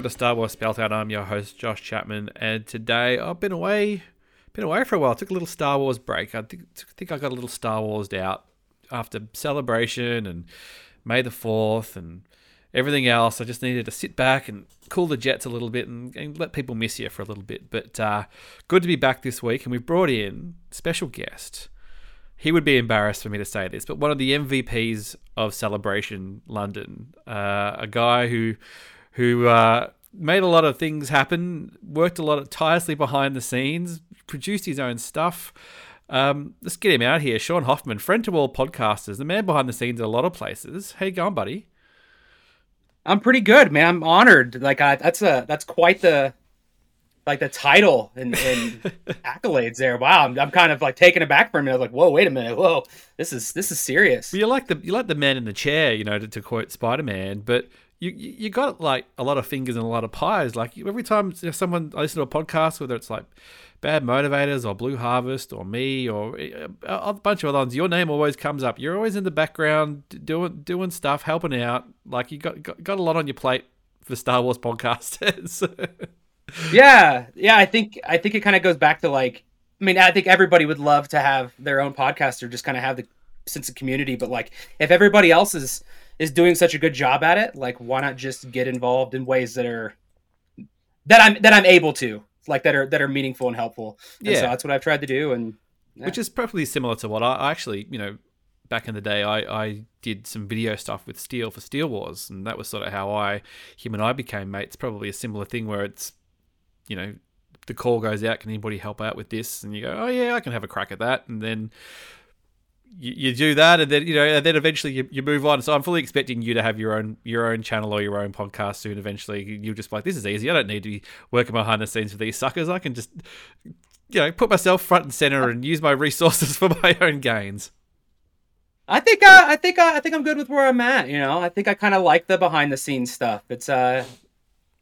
welcome to Star Wars Spelt Out. I'm your host Josh Chapman, and today I've been away, been away for a while. took a little Star Wars break. I think, think I got a little Star Wars out after Celebration and May the Fourth and everything else. I just needed to sit back and cool the jets a little bit and, and let people miss you for a little bit. But uh, good to be back this week, and we've brought in special guest. He would be embarrassed for me to say this, but one of the MVPs of Celebration London, uh, a guy who who uh, made a lot of things happen, worked a lot of tirelessly behind the scenes, produced his own stuff. Um, let's get him out here. Shawn Hoffman, friend to all podcasters, the man behind the scenes at a lot of places. How you going, buddy? I'm pretty good, man. I'm honored. Like I, that's a that's quite the like the title and, and accolades there. Wow, I'm, I'm kind of like taken aback for a minute. I was like, whoa, wait a minute, whoa, this is this is serious. Well, you like the you like the man in the chair, you know, to, to quote Spider Man, but you you got like a lot of fingers and a lot of pies. Like every time someone I listen to a podcast, whether it's like Bad Motivators or Blue Harvest or me or eh, a bunch of other ones, your name always comes up. You're always in the background doing doing stuff, helping out. Like you got got, got a lot on your plate for Star Wars podcasters. yeah, yeah. I think I think it kind of goes back to like. I mean, I think everybody would love to have their own podcast or just kind of have the sense of community. But like, if everybody else is is doing such a good job at it, like, why not just get involved in ways that are that I'm that I'm able to like that are that are meaningful and helpful. And yeah, so that's what I've tried to do, and yeah. which is perfectly similar to what I, I actually, you know, back in the day, I, I did some video stuff with Steele for Steele Wars, and that was sort of how I, him and I became mates. Probably a similar thing where it's, you know, the call goes out, can anybody help out with this? And you go, oh yeah, I can have a crack at that, and then you, you do that, and then you know, and then eventually you, you move on. So I'm fully expecting you to have your own your own channel or your own podcast soon. Eventually, you'll just be like, this is easy. I don't need to be working behind the scenes for these suckers. I can just you know put myself front and center and use my resources for my own gains. I think uh, I think uh, I think I'm good with where I'm at. You know, I think I kind of like the behind the scenes stuff. It's uh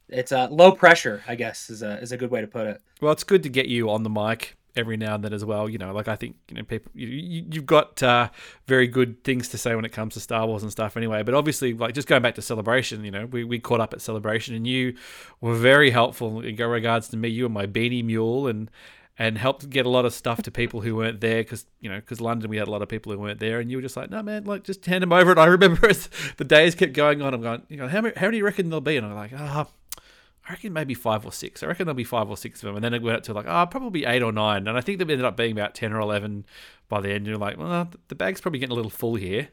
it's uh, low pressure, I guess, is a is a good way to put it. Well, it's good to get you on the mic every now and then as well. You know, like I think you know people you, you've got uh, very good things to say when it comes to Star Wars and stuff anyway. But obviously, like just going back to Celebration, you know, we, we caught up at Celebration and you were very helpful in regards to me. You and my beanie mule and and helped get a lot of stuff to people who weren't there because you know because London we had a lot of people who weren't there and you were just like no man like just hand them over and I remember as the days kept going on I'm going you know how many how many you reckon there'll be and I'm like ah oh, I reckon maybe five or six. I reckon there'll be five or six of them, and then it went up to like, oh, probably eight or nine. And I think they ended up being about ten or eleven by the end. You're like, well, the bag's probably getting a little full here.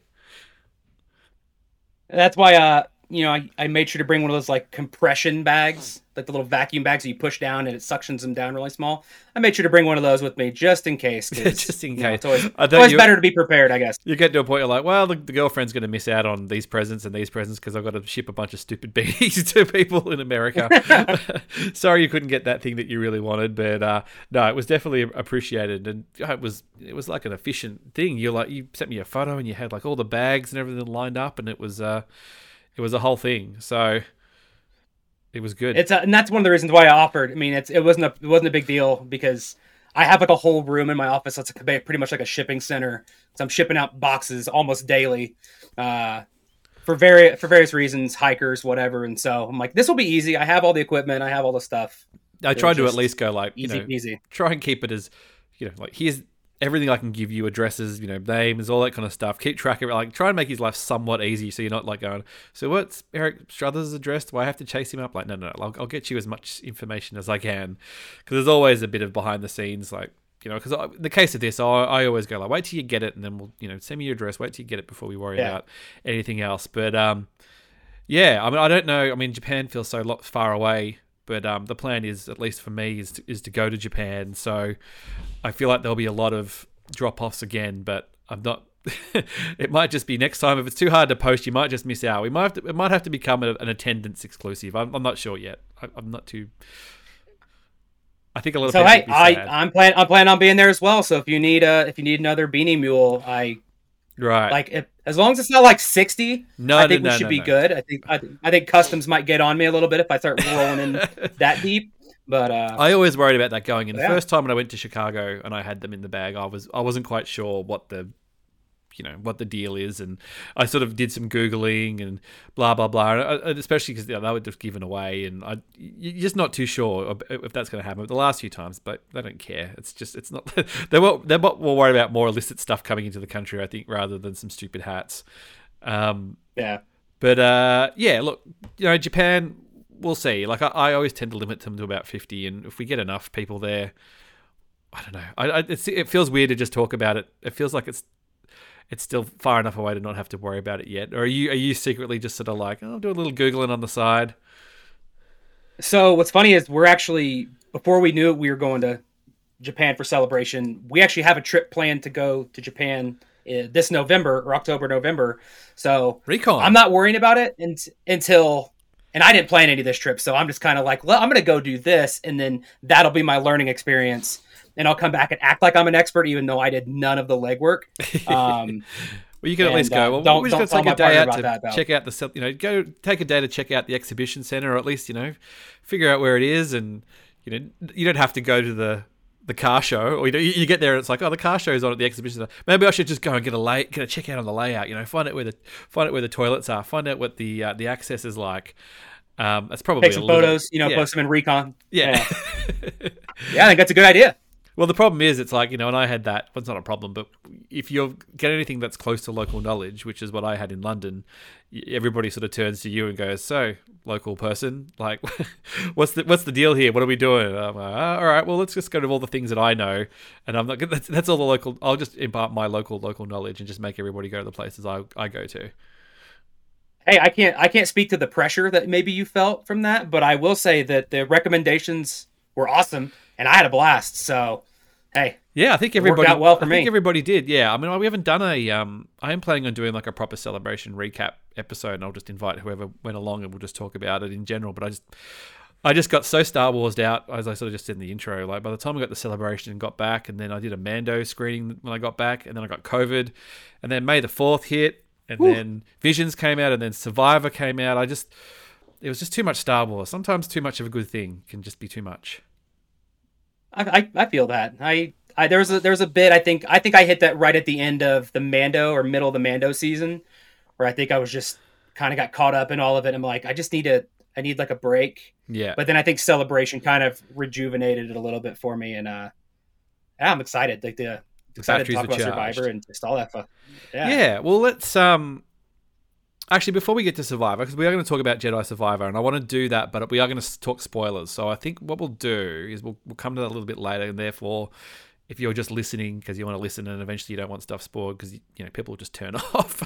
That's why, uh, you know, I, I made sure to bring one of those like compression bags like the little vacuum bags that you push down and it suctions them down really small. I made sure to bring one of those with me just in case. just in case. Know, it's always, always you, better to be prepared, I guess. You get to a point you're like, well, the, the girlfriend's going to miss out on these presents and these presents because I've got to ship a bunch of stupid beanies to people in America. Sorry you couldn't get that thing that you really wanted, but uh, no, it was definitely appreciated and it was it was like an efficient thing. You're like you sent me a photo and you had like all the bags and everything lined up and it was uh, it was a whole thing. So it was good. It's a, and that's one of the reasons why I offered. I mean, it's it wasn't a it wasn't a big deal because I have like a whole room in my office that's pretty much like a shipping center. So I'm shipping out boxes almost daily, uh, for very for various reasons, hikers, whatever. And so I'm like, this will be easy. I have all the equipment. I have all the stuff. I tried to at least go like easy, you know, easy. Try and keep it as you know, like here's everything I can give you addresses, you know, names, all that kind of stuff. Keep track of it. Like, try and make his life somewhat easy so you're not like going, so what's Eric Struthers' address? Do I have to chase him up? Like, no, no, no. I'll, I'll get you as much information as I can. Because there's always a bit of behind the scenes, like, you know, because in the case of this, I, I always go like, wait till you get it, and then we'll, you know, send me your address. Wait till you get it before we worry yeah. about anything else. But um, yeah, I mean, I don't know. I mean, Japan feels so lot far away but um, the plan is, at least for me, is to, is to go to Japan. So I feel like there'll be a lot of drop offs again. But I'm not. it might just be next time if it's too hard to post, you might just miss out. We might have to, it might have to become a, an attendance exclusive. I'm, I'm not sure yet. I, am not too. I think a little. So hey, I I'm plan I'm planning on being there as well. So if you need a if you need another beanie mule, I right like if, as long as it's not like sixty, no, I think no, we should no, be good. I think I, I think customs might get on me a little bit if I start rolling in that deep. But uh, I always worried about that going in. The yeah. first time when I went to Chicago and I had them in the bag, I was I wasn't quite sure what the you know what the deal is, and I sort of did some googling and blah blah blah, and especially because they were just given away, and I you're just not too sure if that's going to happen. The last few times, but they don't care. It's just it's not they're more, they're more worried about more illicit stuff coming into the country, I think, rather than some stupid hats. Um, yeah. But uh, yeah, look, you know, Japan, we'll see. Like I, I, always tend to limit them to about fifty, and if we get enough people there, I don't know. I, I it feels weird to just talk about it. It feels like it's it's still far enough away to not have to worry about it yet. Or are you are you secretly just sort of like, oh, I'll do a little googling on the side? So what's funny is we're actually before we knew it, we were going to Japan for celebration. We actually have a trip planned to go to Japan uh, this November or October, November. So recon. I'm not worrying about it until, and I didn't plan any of this trip, so I'm just kind of like, well, I'm going to go do this, and then that'll be my learning experience, and I'll come back and act like I'm an expert, even though I did none of the legwork. Um, well, you can at least go. Uh, well, don't, we just got to take a day out to that, check out the, you know, go take a day to check out the exhibition center, or at least you know, figure out where it is, and you know, you don't have to go to the the car show, or you, know, you get there and it's like, oh, the car show is on at the exhibition. Maybe I should just go and get a lay, get a check out on the layout. You know, find out where the find out where the toilets are, find out what the uh, the access is like. Um, that's probably take some photos. you know, yeah. post them in Recon. Yeah, yeah. yeah, I think that's a good idea. Well, the problem is, it's like you know, and I had that. Well, it's not a problem, but if you get anything that's close to local knowledge, which is what I had in London, everybody sort of turns to you and goes, "So, local person, like, what's the what's the deal here? What are we doing?" Like, oh, "All right, well, let's just go to all the things that I know." And I'm not. That's, that's all the local. I'll just impart my local local knowledge and just make everybody go to the places I I go to. Hey, I can't I can't speak to the pressure that maybe you felt from that, but I will say that the recommendations were awesome and I had a blast. So, hey, yeah, I think everybody out well for I me. think everybody did. Yeah, I mean, we haven't done a. Um, I am planning on doing like a proper celebration recap episode, and I'll just invite whoever went along, and we'll just talk about it in general. But I just, I just got so Star Warsed out, as I sort of just said in the intro. Like by the time I got the celebration and got back, and then I did a Mando screening when I got back, and then I got COVID, and then May the Fourth hit, and then Visions came out, and then Survivor came out. I just, it was just too much Star Wars. Sometimes too much of a good thing can just be too much. I, I, I feel that. I, I there was a there was a bit I think I think I hit that right at the end of the Mando or middle of the Mando season, where I think I was just kind of got caught up in all of it. I'm like, I just need to I need like a break. Yeah. But then I think Celebration kind of rejuvenated it a little bit for me, and uh, yeah, I'm excited. Like the, the excited to talk about charged. Survivor and just all that fun. Yeah. Yeah. Well, let's um Actually, before we get to Survivor, because we are going to talk about Jedi Survivor, and I want to do that, but we are going to talk spoilers. So I think what we'll do is we'll, we'll come to that a little bit later, and therefore, if you're just listening because you want to listen and eventually you don't want stuff spoiled because you know people will just turn off,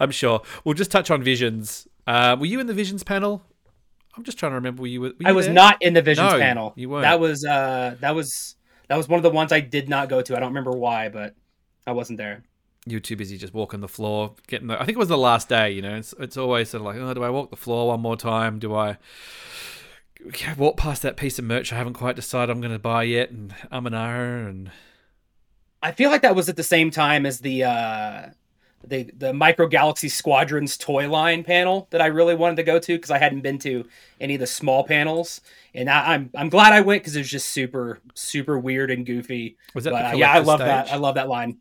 I'm sure. We'll just touch on Visions. Uh, were you in the Visions panel? I'm just trying to remember. Were you? Were you I was there? not in the Visions no, panel. You weren't. That was uh, that was that was one of the ones I did not go to. I don't remember why, but I wasn't there you were too busy just walking the floor, getting the. I think it was the last day. You know, it's it's always sort of like, oh, do I walk the floor one more time? Do I walk past that piece of merch I haven't quite decided I'm going to buy yet? And um and and. I feel like that was at the same time as the uh, the the Micro Galaxy Squadrons toy line panel that I really wanted to go to because I hadn't been to any of the small panels, and I, am I'm, I'm glad I went because it was just super super weird and goofy. Was that but, uh, yeah? I love that. I love that line.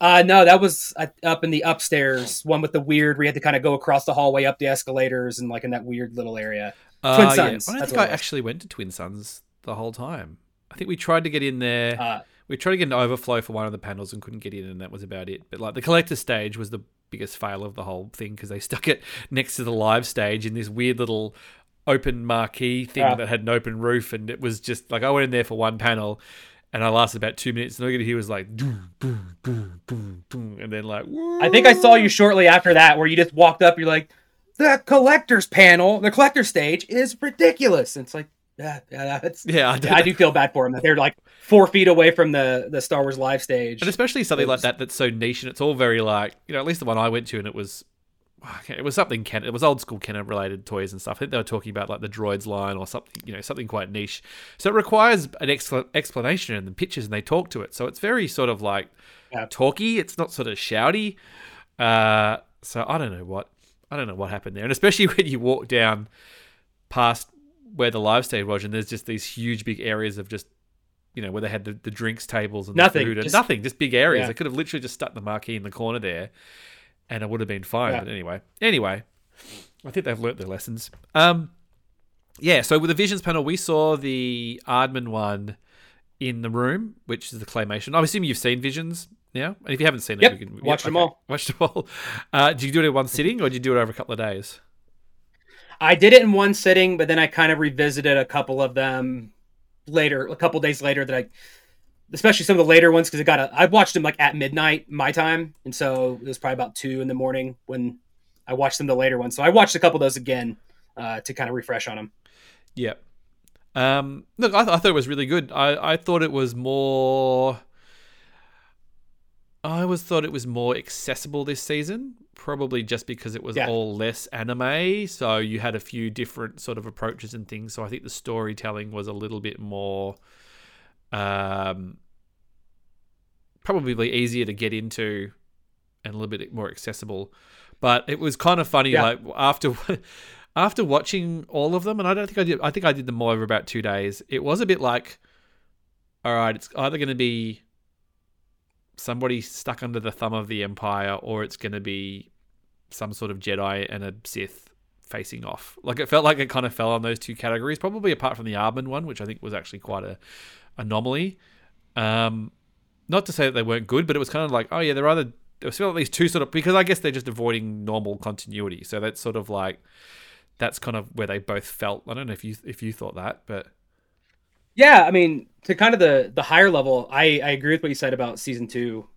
Uh, no, that was uh, up in the upstairs one with the weird. We had to kind of go across the hallway up the escalators and like in that weird little area. Uh, Twin Suns. Yeah. I don't think I actually went to Twin Suns the whole time. I think we tried to get in there. Uh, we tried to get an overflow for one of the panels and couldn't get in, and that was about it. But like the collector stage was the biggest fail of the whole thing because they stuck it next to the live stage in this weird little open marquee thing uh, that had an open roof, and it was just like I went in there for one panel and I lasted about two minutes. And all you could hear was like, boom, boom, boom, boom, boom, and then like. I think I saw you shortly after that, where you just walked up. You're like, the collector's panel, the collector stage is ridiculous. And it's like, yeah, yeah, that's yeah. I, yeah, I do feel bad for them that they're like four feet away from the the Star Wars live stage, and especially something like that that's so niche and it's all very like you know at least the one I went to and it was it was something Ken. It was old school Kenner related toys and stuff. I think they were talking about like the droids line or something, you know, something quite niche. So it requires an ex- explanation and the pictures, and they talk to it. So it's very sort of like yeah. talky. It's not sort of shouty. Uh, so I don't know what I don't know what happened there, and especially when you walk down past where the live stage was, and there's just these huge big areas of just you know where they had the, the drinks tables and nothing, the food and nothing, just big areas. Yeah. They could have literally just stuck the marquee in the corner there, and it would have been fine. Yeah. But anyway, anyway, I think they've learnt their lessons. Um, yeah. So with the visions panel, we saw the Aardman one in the room, which is the claymation. I'm assuming you've seen visions now, and if you haven't seen it, you can watch them all. Watch them all. Uh, did you do it in one sitting, or did you do it over a couple of days? I did it in one sitting, but then I kind of revisited a couple of them later, a couple days later. That I, especially some of the later ones, because I got a, I watched them like at midnight my time, and so it was probably about two in the morning when I watched them the later ones. So I watched a couple of those again uh, to kind of refresh on them. Yep. Um, look, I, th- I thought it was really good. I, I thought it was more I always thought it was more accessible this season, probably just because it was yeah. all less anime. So you had a few different sort of approaches and things. So I think the storytelling was a little bit more, um, probably easier to get into and a little bit more accessible. But it was kind of funny, yeah. like after. after watching all of them, and I don't think I did. I think I did them all over about two days. It was a bit like, all right, it's either going to be somebody stuck under the thumb of the Empire, or it's going to be some sort of Jedi and a Sith facing off. Like it felt like it kind of fell on those two categories, probably apart from the Aardman one, which I think was actually quite a anomaly. Um, not to say that they weren't good, but it was kind of like, oh yeah, they're either there was at least two sort of because I guess they're just avoiding normal continuity. So that's sort of like that's kind of where they both felt. I don't know if you if you thought that, but yeah, I mean, to kind of the the higher level, I I agree with what you said about season two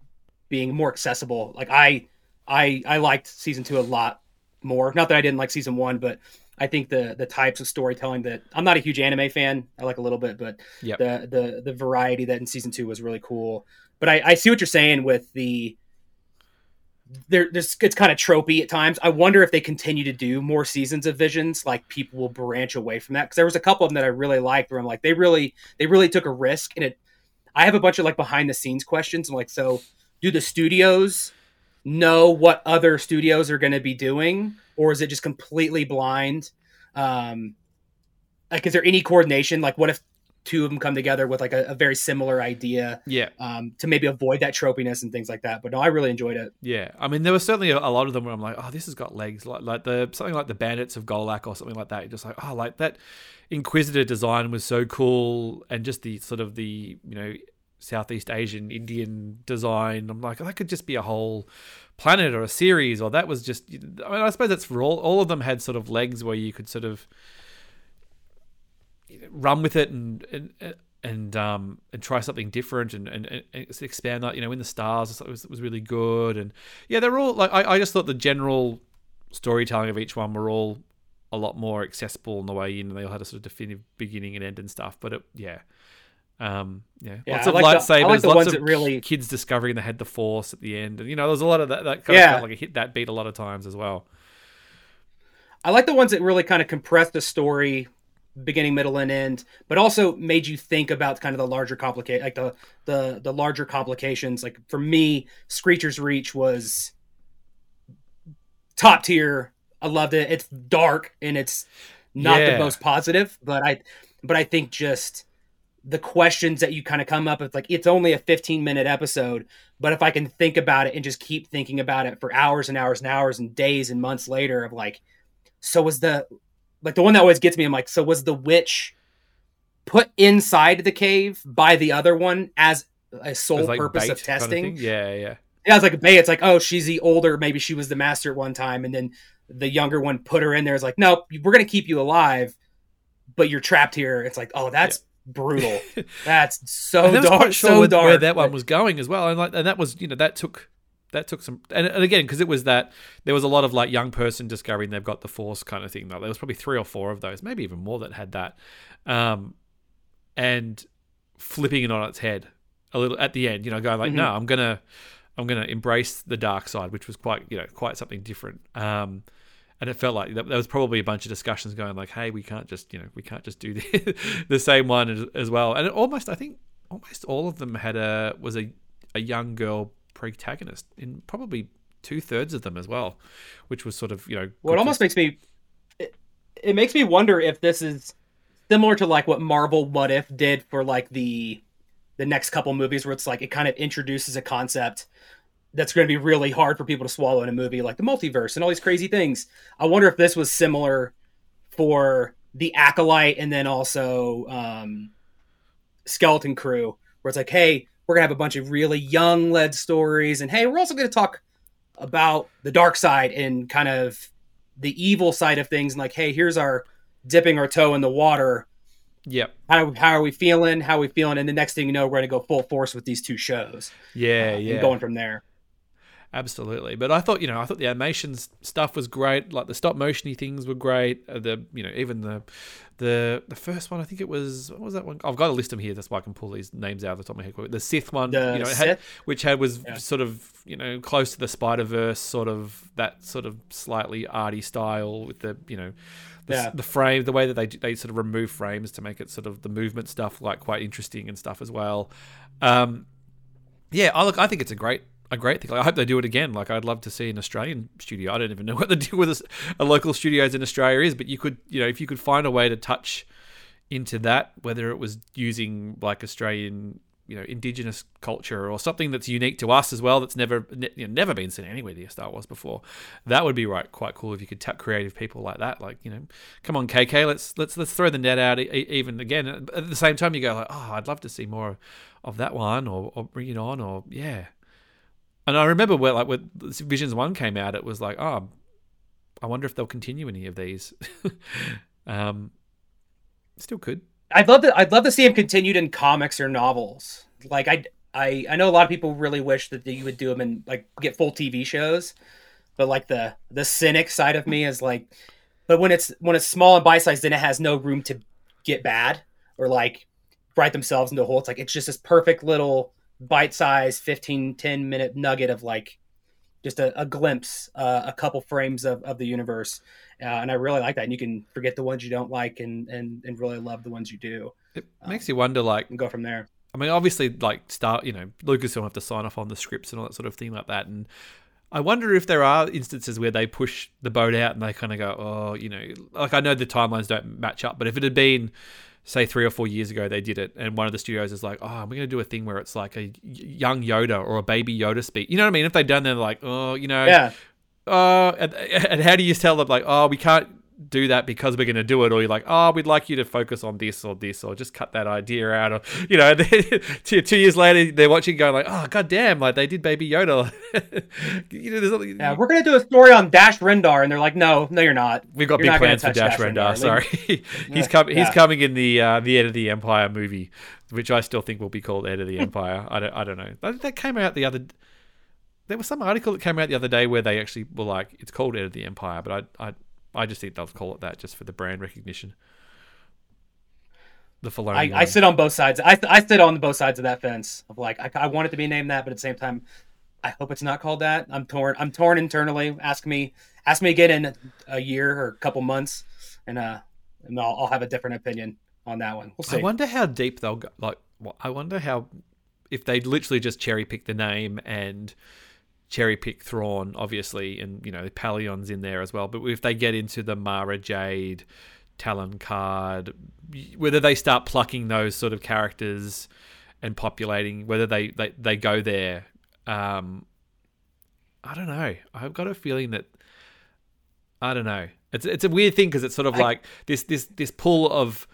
being more accessible. Like I I I liked season two a lot more. Not that I didn't like season one, but I think the the types of storytelling that I'm not a huge anime fan. I like a little bit, but yep. the the the variety that in season two was really cool. But I, I see what you're saying with the there, there's it's kind of tropey at times. I wonder if they continue to do more seasons of Visions, like people will branch away from that. Because there was a couple of them that I really liked, where I'm like, they really, they really took a risk, and it. I have a bunch of like behind the scenes questions. I'm like, so do the studios know what other studios are going to be doing, or is it just completely blind? Um, like, is there any coordination? Like, what if two of them come together with like a, a very similar idea. Yeah. Um, to maybe avoid that tropiness and things like that. But no, I really enjoyed it. Yeah. I mean, there was certainly a, a, lot of them where I'm like, oh, this has got legs. Like, like the something like the Bandits of Golak or something like that. You're just like, oh, like that Inquisitor design was so cool, and just the sort of the you know Southeast Asian Indian design. I'm like, that could just be a whole planet or a series, or that was just. I mean, I suppose that's for all. All of them had sort of legs where you could sort of run with it and and and um and try something different and, and, and expand that you know in the stars it was, was really good and yeah they're all like I, I just thought the general storytelling of each one were all a lot more accessible in the way in and they all had a sort of definitive beginning and end and stuff but it yeah um yeah, yeah lots I of like lightsabers like lots of really kids discovering they had the force at the end and you know there's a lot of that that kind yeah. of like it hit that beat a lot of times as well I like the ones that really kind of compress the story beginning, middle, and end, but also made you think about kind of the larger complicate, like the the the larger complications. Like for me, Screecher's Reach was top tier. I loved it. It's dark and it's not yeah. the most positive, but I but I think just the questions that you kind of come up with like it's only a 15 minute episode but if i can think about it and just keep thinking about it for hours and hours and hours and days and months later of like so was the like the one that always gets me. I'm like, so was the witch put inside the cave by the other one as a sole like purpose of testing? Kind of yeah, yeah. Yeah, it's like Bay. It's like, oh, she's the older. Maybe she was the master at one time, and then the younger one put her in there. It's like, nope, we're gonna keep you alive, but you're trapped here. It's like, oh, that's yeah. Brutal. that's so dark. Sure so where, dark. Where that one was going as well, and like, and that was, you know, that took that took some and, and again because it was that there was a lot of like young person discovering they've got the force kind of thing though there was probably three or four of those maybe even more that had that um and flipping it on its head a little at the end you know going like mm-hmm. no i'm gonna i'm gonna embrace the dark side which was quite you know quite something different um and it felt like there was probably a bunch of discussions going like hey we can't just you know we can't just do the, the same one as, as well and it almost i think almost all of them had a was a, a young girl protagonist in probably two thirds of them as well, which was sort of you know. Well, it almost makes me. It, it makes me wonder if this is similar to like what Marvel What If did for like the the next couple movies, where it's like it kind of introduces a concept that's going to be really hard for people to swallow in a movie, like the multiverse and all these crazy things. I wonder if this was similar for the acolyte and then also um, skeleton crew, where it's like, hey, we're gonna have a bunch of really young led stories, and hey, we're also going to talk about the dark side and kind of the evil side of things, and like, hey, here's our dipping our toe in the water. Yep. How, how are we feeling? How are we feeling? And the next thing you know, we're going to go full force with these two shows. Yeah, uh, yeah. going from there. Absolutely, but I thought you know I thought the animation stuff was great. Like the stop motiony things were great. Uh, the you know even the the the first one I think it was what was that one? I've got a list of them here. That's why I can pull these names out of the top of my head. The Sith one, the you know, had, which had was yeah. sort of you know close to the Spider Verse sort of that sort of slightly arty style with the you know the, yeah. the frame, the way that they they sort of remove frames to make it sort of the movement stuff like quite interesting and stuff as well. Um, yeah, I look, I think it's a great a great thing. Like, I hope they do it again. Like I'd love to see an Australian studio. I don't even know what the deal with a, local studios in Australia is, but you could, you know, if you could find a way to touch into that, whether it was using like Australian, you know, indigenous culture or something that's unique to us as well, that's never, you know, never been seen anywhere near Star Wars before. That would be right, quite cool if you could tap creative people like that. Like, you know, come on, KK, let's let's let's throw the net out even again. At the same time, you go like, oh, I'd love to see more of that one, or, or bring it on, or yeah, and I remember where like when Visions One came out, it was like, oh, I wonder if they'll continue any of these. um, still could. I'd love to. I'd love to see him continued in comics or novels. Like I, I, I know a lot of people really wish that you would do them and like get full TV shows, but like the the cynic side of me is like, but when it's when it's small and bite sized, then it has no room to get bad or like write themselves into a hole. It's like it's just this perfect little bite-sized 15 10 minute nugget of like just a, a glimpse uh, a couple frames of, of the universe. Uh, and i really like that and you can forget the ones you don't like and and, and really love the ones you do. It um, makes you wonder like and go from there. I mean obviously like start you know lucas will have to sign off on the scripts and all that sort of thing like that and I wonder if there are instances where they push the boat out and they kind of go, oh, you know, like I know the timelines don't match up, but if it had been say three or four years ago they did it. And one of the studios is like oh we're going to do a thing where it's like a young yoda or a baby yoda speak. You know what i mean? If they'd done that like oh you know yeah. uh and, and how do you tell them like oh we can't do that because we're going to do it, or you're like, oh, we'd like you to focus on this or this, or just cut that idea out, or you know, two, two years later they're watching, going like, oh, god damn, like they did Baby Yoda. you know, yeah, we're going to do a story on Dash Rendar, and they're like, no, no, you're not. We've got you're big plans for Dash, Dash Rendar. Rendar. Sorry, he's coming. Yeah. He's coming in the uh, the End of the Empire movie, which I still think will be called End of the Empire. I don't, I don't know. That came out the other there was some article that came out the other day where they actually were like, it's called End of the Empire, but I, I, I just think they'll call it that just for the brand recognition. The Filoni. I, I, sit on both sides. I, I sit on both sides of that fence of like I, I want it to be named that, but at the same time, I hope it's not called that. I'm torn. I'm torn internally. Ask me. Ask me again in a year or a couple months, and uh, and I'll, I'll have a different opinion on that one. We'll see. I wonder how deep they'll go. Like, I wonder how if they literally just cherry pick the name and cherry pick Thrawn, obviously, and you know Pellaeon's in there as well. But if they get into the Mara Jade, Talon Karrde, whether they start plucking those sort of characters and populating, whether they they, they go there, um, I don't know. I've got a feeling that I don't know. It's it's a weird thing because it's sort of I, like this this this pull of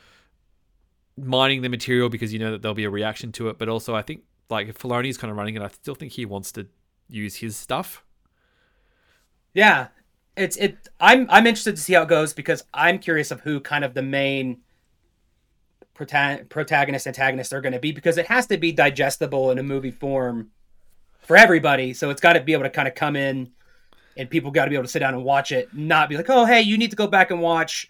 mining the material because you know that there'll be a reaction to it, but also I think like if Filoni's kind of running it, I still think he wants to use his stuff. Yeah, it's it. I'm I'm interested to see how it goes because I'm curious of who kind of the main prota- protagonist antagonist are going to be because it has to be digestible in a movie form for everybody. So it's got to be able to kind of come in and people got to be able to sit down and watch it, not be like, oh hey, you need to go back and watch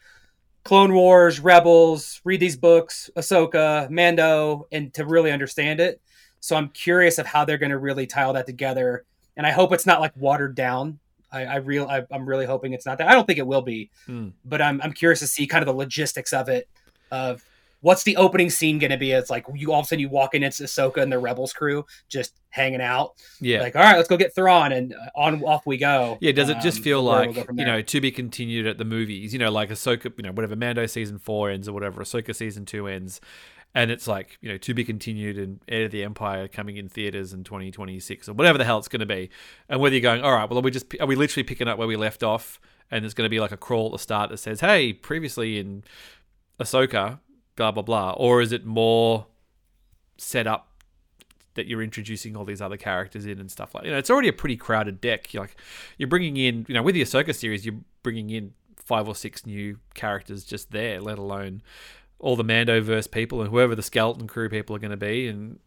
Clone Wars, Rebels, read these books, Ahsoka, Mando, and to really understand it. So I'm curious of how they're going to really tie all that together, and I hope it's not like watered down. I, I real I, am really hoping it's not that. I don't think it will be, mm. but I'm I'm curious to see kind of the logistics of it, of what's the opening scene going to be? It's like you all of a sudden you walk in, it's Ahsoka and the Rebels crew just hanging out. Yeah, like all right, let's go get Thrawn, and uh, on off we go. Yeah, does it just um, feel like we'll you know to be continued at the movies? You know, like Ahsoka, you know, whatever Mando season four ends or whatever, Ahsoka season two ends. And it's like, you know, to be continued and Heir of the Empire coming in theaters in 2026 or whatever the hell it's going to be. And whether you're going, all right, well, are we just, are we literally picking up where we left off? And there's going to be like a crawl at the start that says, hey, previously in Ahsoka, blah blah blah, or is it more set up that you're introducing all these other characters in and stuff like you know it's already a pretty crowded deck. You're like you're bringing in you know with the Ahsoka series you're bringing in five or six new characters just there, let alone all the Mandoverse people and whoever the skeleton crew people are going to be and.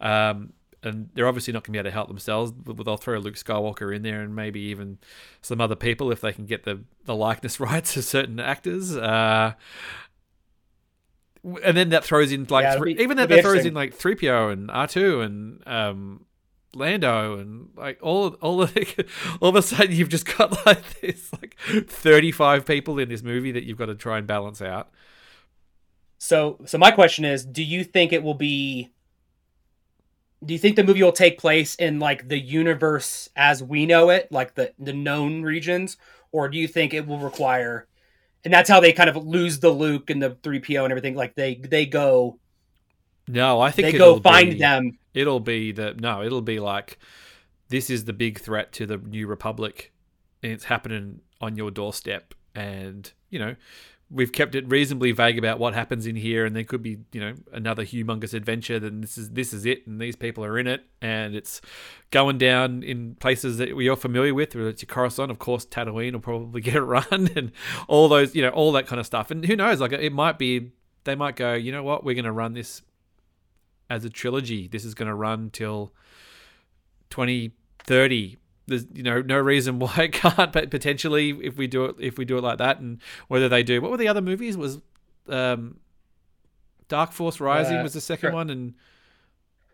Um, and they're obviously not going to be able to help themselves. But they'll throw Luke Skywalker in there, and maybe even some other people if they can get the, the likeness rights of certain actors. Uh, and then that throws in like yeah, three, be, even that, that throws in like three PO and R two and um, Lando and like all all of all of a sudden you've just got like this like thirty five people in this movie that you've got to try and balance out. So so my question is, do you think it will be? Do you think the movie will take place in like the universe as we know it, like the the known regions, or do you think it will require and that's how they kind of lose the Luke and the three PO and everything. Like they they go. No, I think they go find be, them. It'll be the no. It'll be like this is the big threat to the New Republic, and it's happening on your doorstep. And you know, we've kept it reasonably vague about what happens in here, and there could be you know another humongous adventure. Then this is this is it, and these people are in it, and it's going down in places that we are familiar with. Whether it's your Coruscant, of course, Tatooine will probably get it run, and all those you know all that kind of stuff. And who knows? Like it might be they might go, you know what, we're going to run this as a trilogy. This is going to run till twenty thirty there's you know no reason why it can't but potentially if we do it if we do it like that and whether they do what were the other movies? Was um dark force rising uh, was the second sure. one and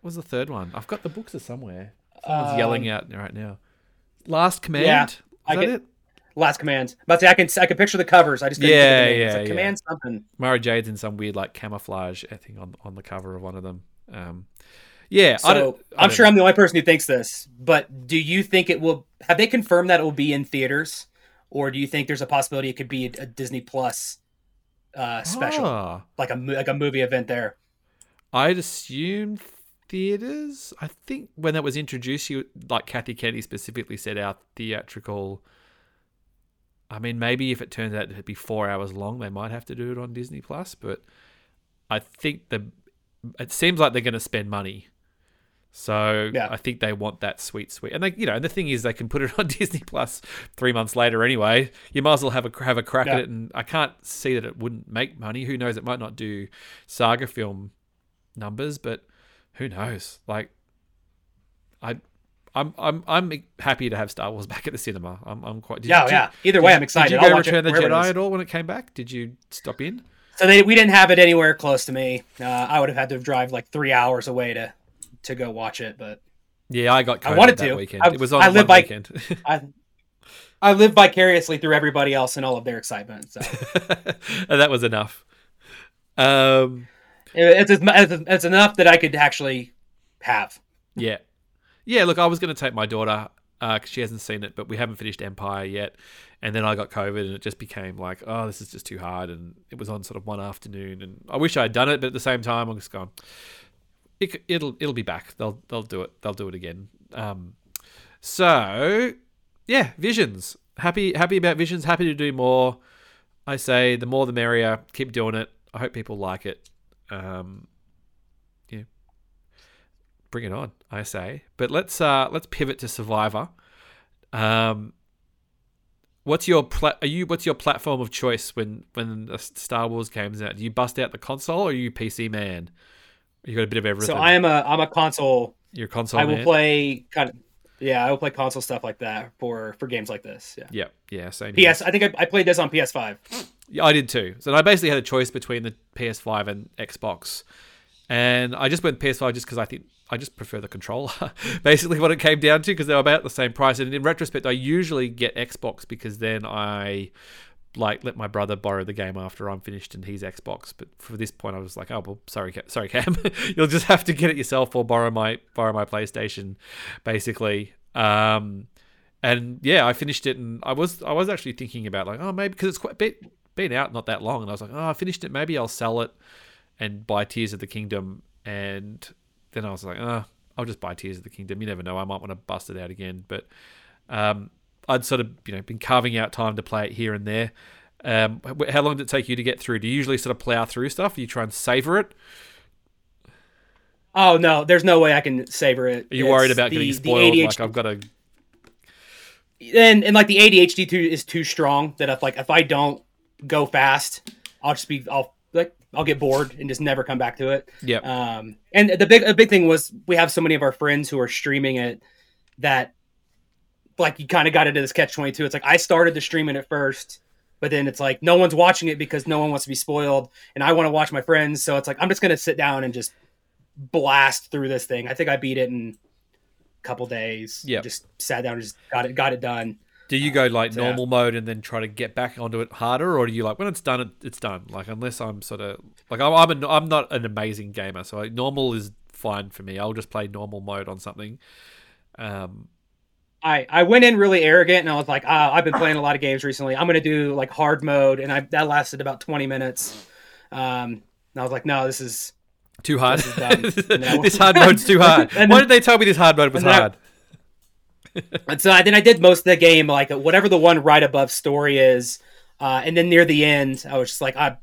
what was the third one? I've got the books are somewhere. Someone's um, yelling out right now. Last command? Yeah, is I that it? Last command. But i can i can picture the covers i just yeah yeah, like yeah. Command something. Mara jade's in some weird like camouflage i think on on the cover of one of them. Um yeah, so I am sure I'm the only person who thinks this, but do you think it will? Have they confirmed that it will be in theaters, or do you think there's a possibility it could be a, a Disney Plus uh, special, ah. like a like a movie event there? I'd assume theaters. I think when that was introduced, you like Kathy Kennedy specifically said our theatrical. I mean, maybe if it turns out to be four hours long, they might have to do it on Disney Plus. But I think the it seems like they're going to spend money so yeah. I think they want that sweet, sweet, and they, you know, and the thing is, they can put it on Disney Plus three months later anyway. You might as well have a have a crack yeah. at it, and I can't see that it wouldn't make money. Who knows? It might not do saga film numbers, but who knows? Like, I, I'm I'm I'm happy to have Star Wars back at the cinema. I'm I'm quite. Did, yeah, did, yeah. Either way, I'm excited. Did you go Return the Jedi at all when it came back? Did you stop in? So they, we didn't have it anywhere close to me. Uh, I would have had to drive like three hours away to to go watch it, but yeah, I got. I wanted to. Weekend. I, it was on I live by, weekend. I, I live vicariously through everybody else and all of their excitement. So that was enough. Um, it's, it's it's enough that I could actually have. Yeah, yeah. Look, I was going to take my daughter because uh, she hasn't seen it, but we haven't finished Empire yet. And then I got COVID, and it just became like, oh, this is just too hard. And it was on sort of one afternoon, and I wish I had done it, but at the same time, I'm just going it, it'll it'll be back. They'll they'll do it. They'll do it again. Um, so yeah, visions. Happy happy about visions. Happy to do more. I say the more the merrier. Keep doing it. I hope people like it. Um, yeah, bring it on. I say. But let's uh let's pivot to Survivor. Um, what's your pla- are you what's your platform of choice when when the Star Wars games out? Do you bust out the console or are you PC man? You got a bit of everything. So I am a I'm a console. Your console. I will man? play kind of. Yeah, I will play console stuff like that for for games like this. Yeah. Yeah. Yeah. Same. PS. I think I, I played this on PS5. Yeah, I did too. So I basically had a choice between the PS5 and Xbox, and I just went PS5 just because I think I just prefer the controller. basically, what it came down to because they were about the same price. And in retrospect, I usually get Xbox because then I like let my brother borrow the game after I'm finished and he's Xbox. But for this point, I was like, oh well, sorry, sorry, Cam, you'll just have to get it yourself or borrow my borrow my PlayStation, basically. Um, and yeah, I finished it, and I was I was actually thinking about like, oh maybe because it's quite bit, been out not that long, and I was like, oh, I finished it, maybe I'll sell it and buy Tears of the Kingdom, and then I was like, oh, I'll just buy Tears of the Kingdom. You never know, I might want to bust it out again, but. Um, I'd sort of you know been carving out time to play it here and there. Um, how long did it take you to get through? Do you usually sort of plow through stuff? Do you try and savor it? Oh no, there's no way I can savor it. Are you it's worried about the, getting spoiled? Like I've got to. And and like the ADHD too is too strong that if like if I don't go fast, I'll just be I'll like I'll get bored and just never come back to it. Yeah. Um. And the big a big thing was we have so many of our friends who are streaming it that like you kind of got into this catch 22 it's like i started the streaming at first but then it's like no one's watching it because no one wants to be spoiled and i want to watch my friends so it's like i'm just going to sit down and just blast through this thing. I think i beat it in a couple days. Yeah. Just sat down and just got it got it done. Do you go like so, normal yeah. mode and then try to get back onto it harder or do you like when it's done it's done? Like unless i'm sort of like i'm I'm, a, I'm not an amazing gamer so like, normal is fine for me. I'll just play normal mode on something. Um I, I went in really arrogant and I was like, ah, I've been playing a lot of games recently. I'm gonna do like hard mode, and I that lasted about 20 minutes. Um, and I was like, no, this is too hard. This, this hard mode's too hard. Then, Why did they tell me this hard mode was hard? I, and so I, then I did most of the game like whatever the one right above story is, uh, and then near the end, I was just like, I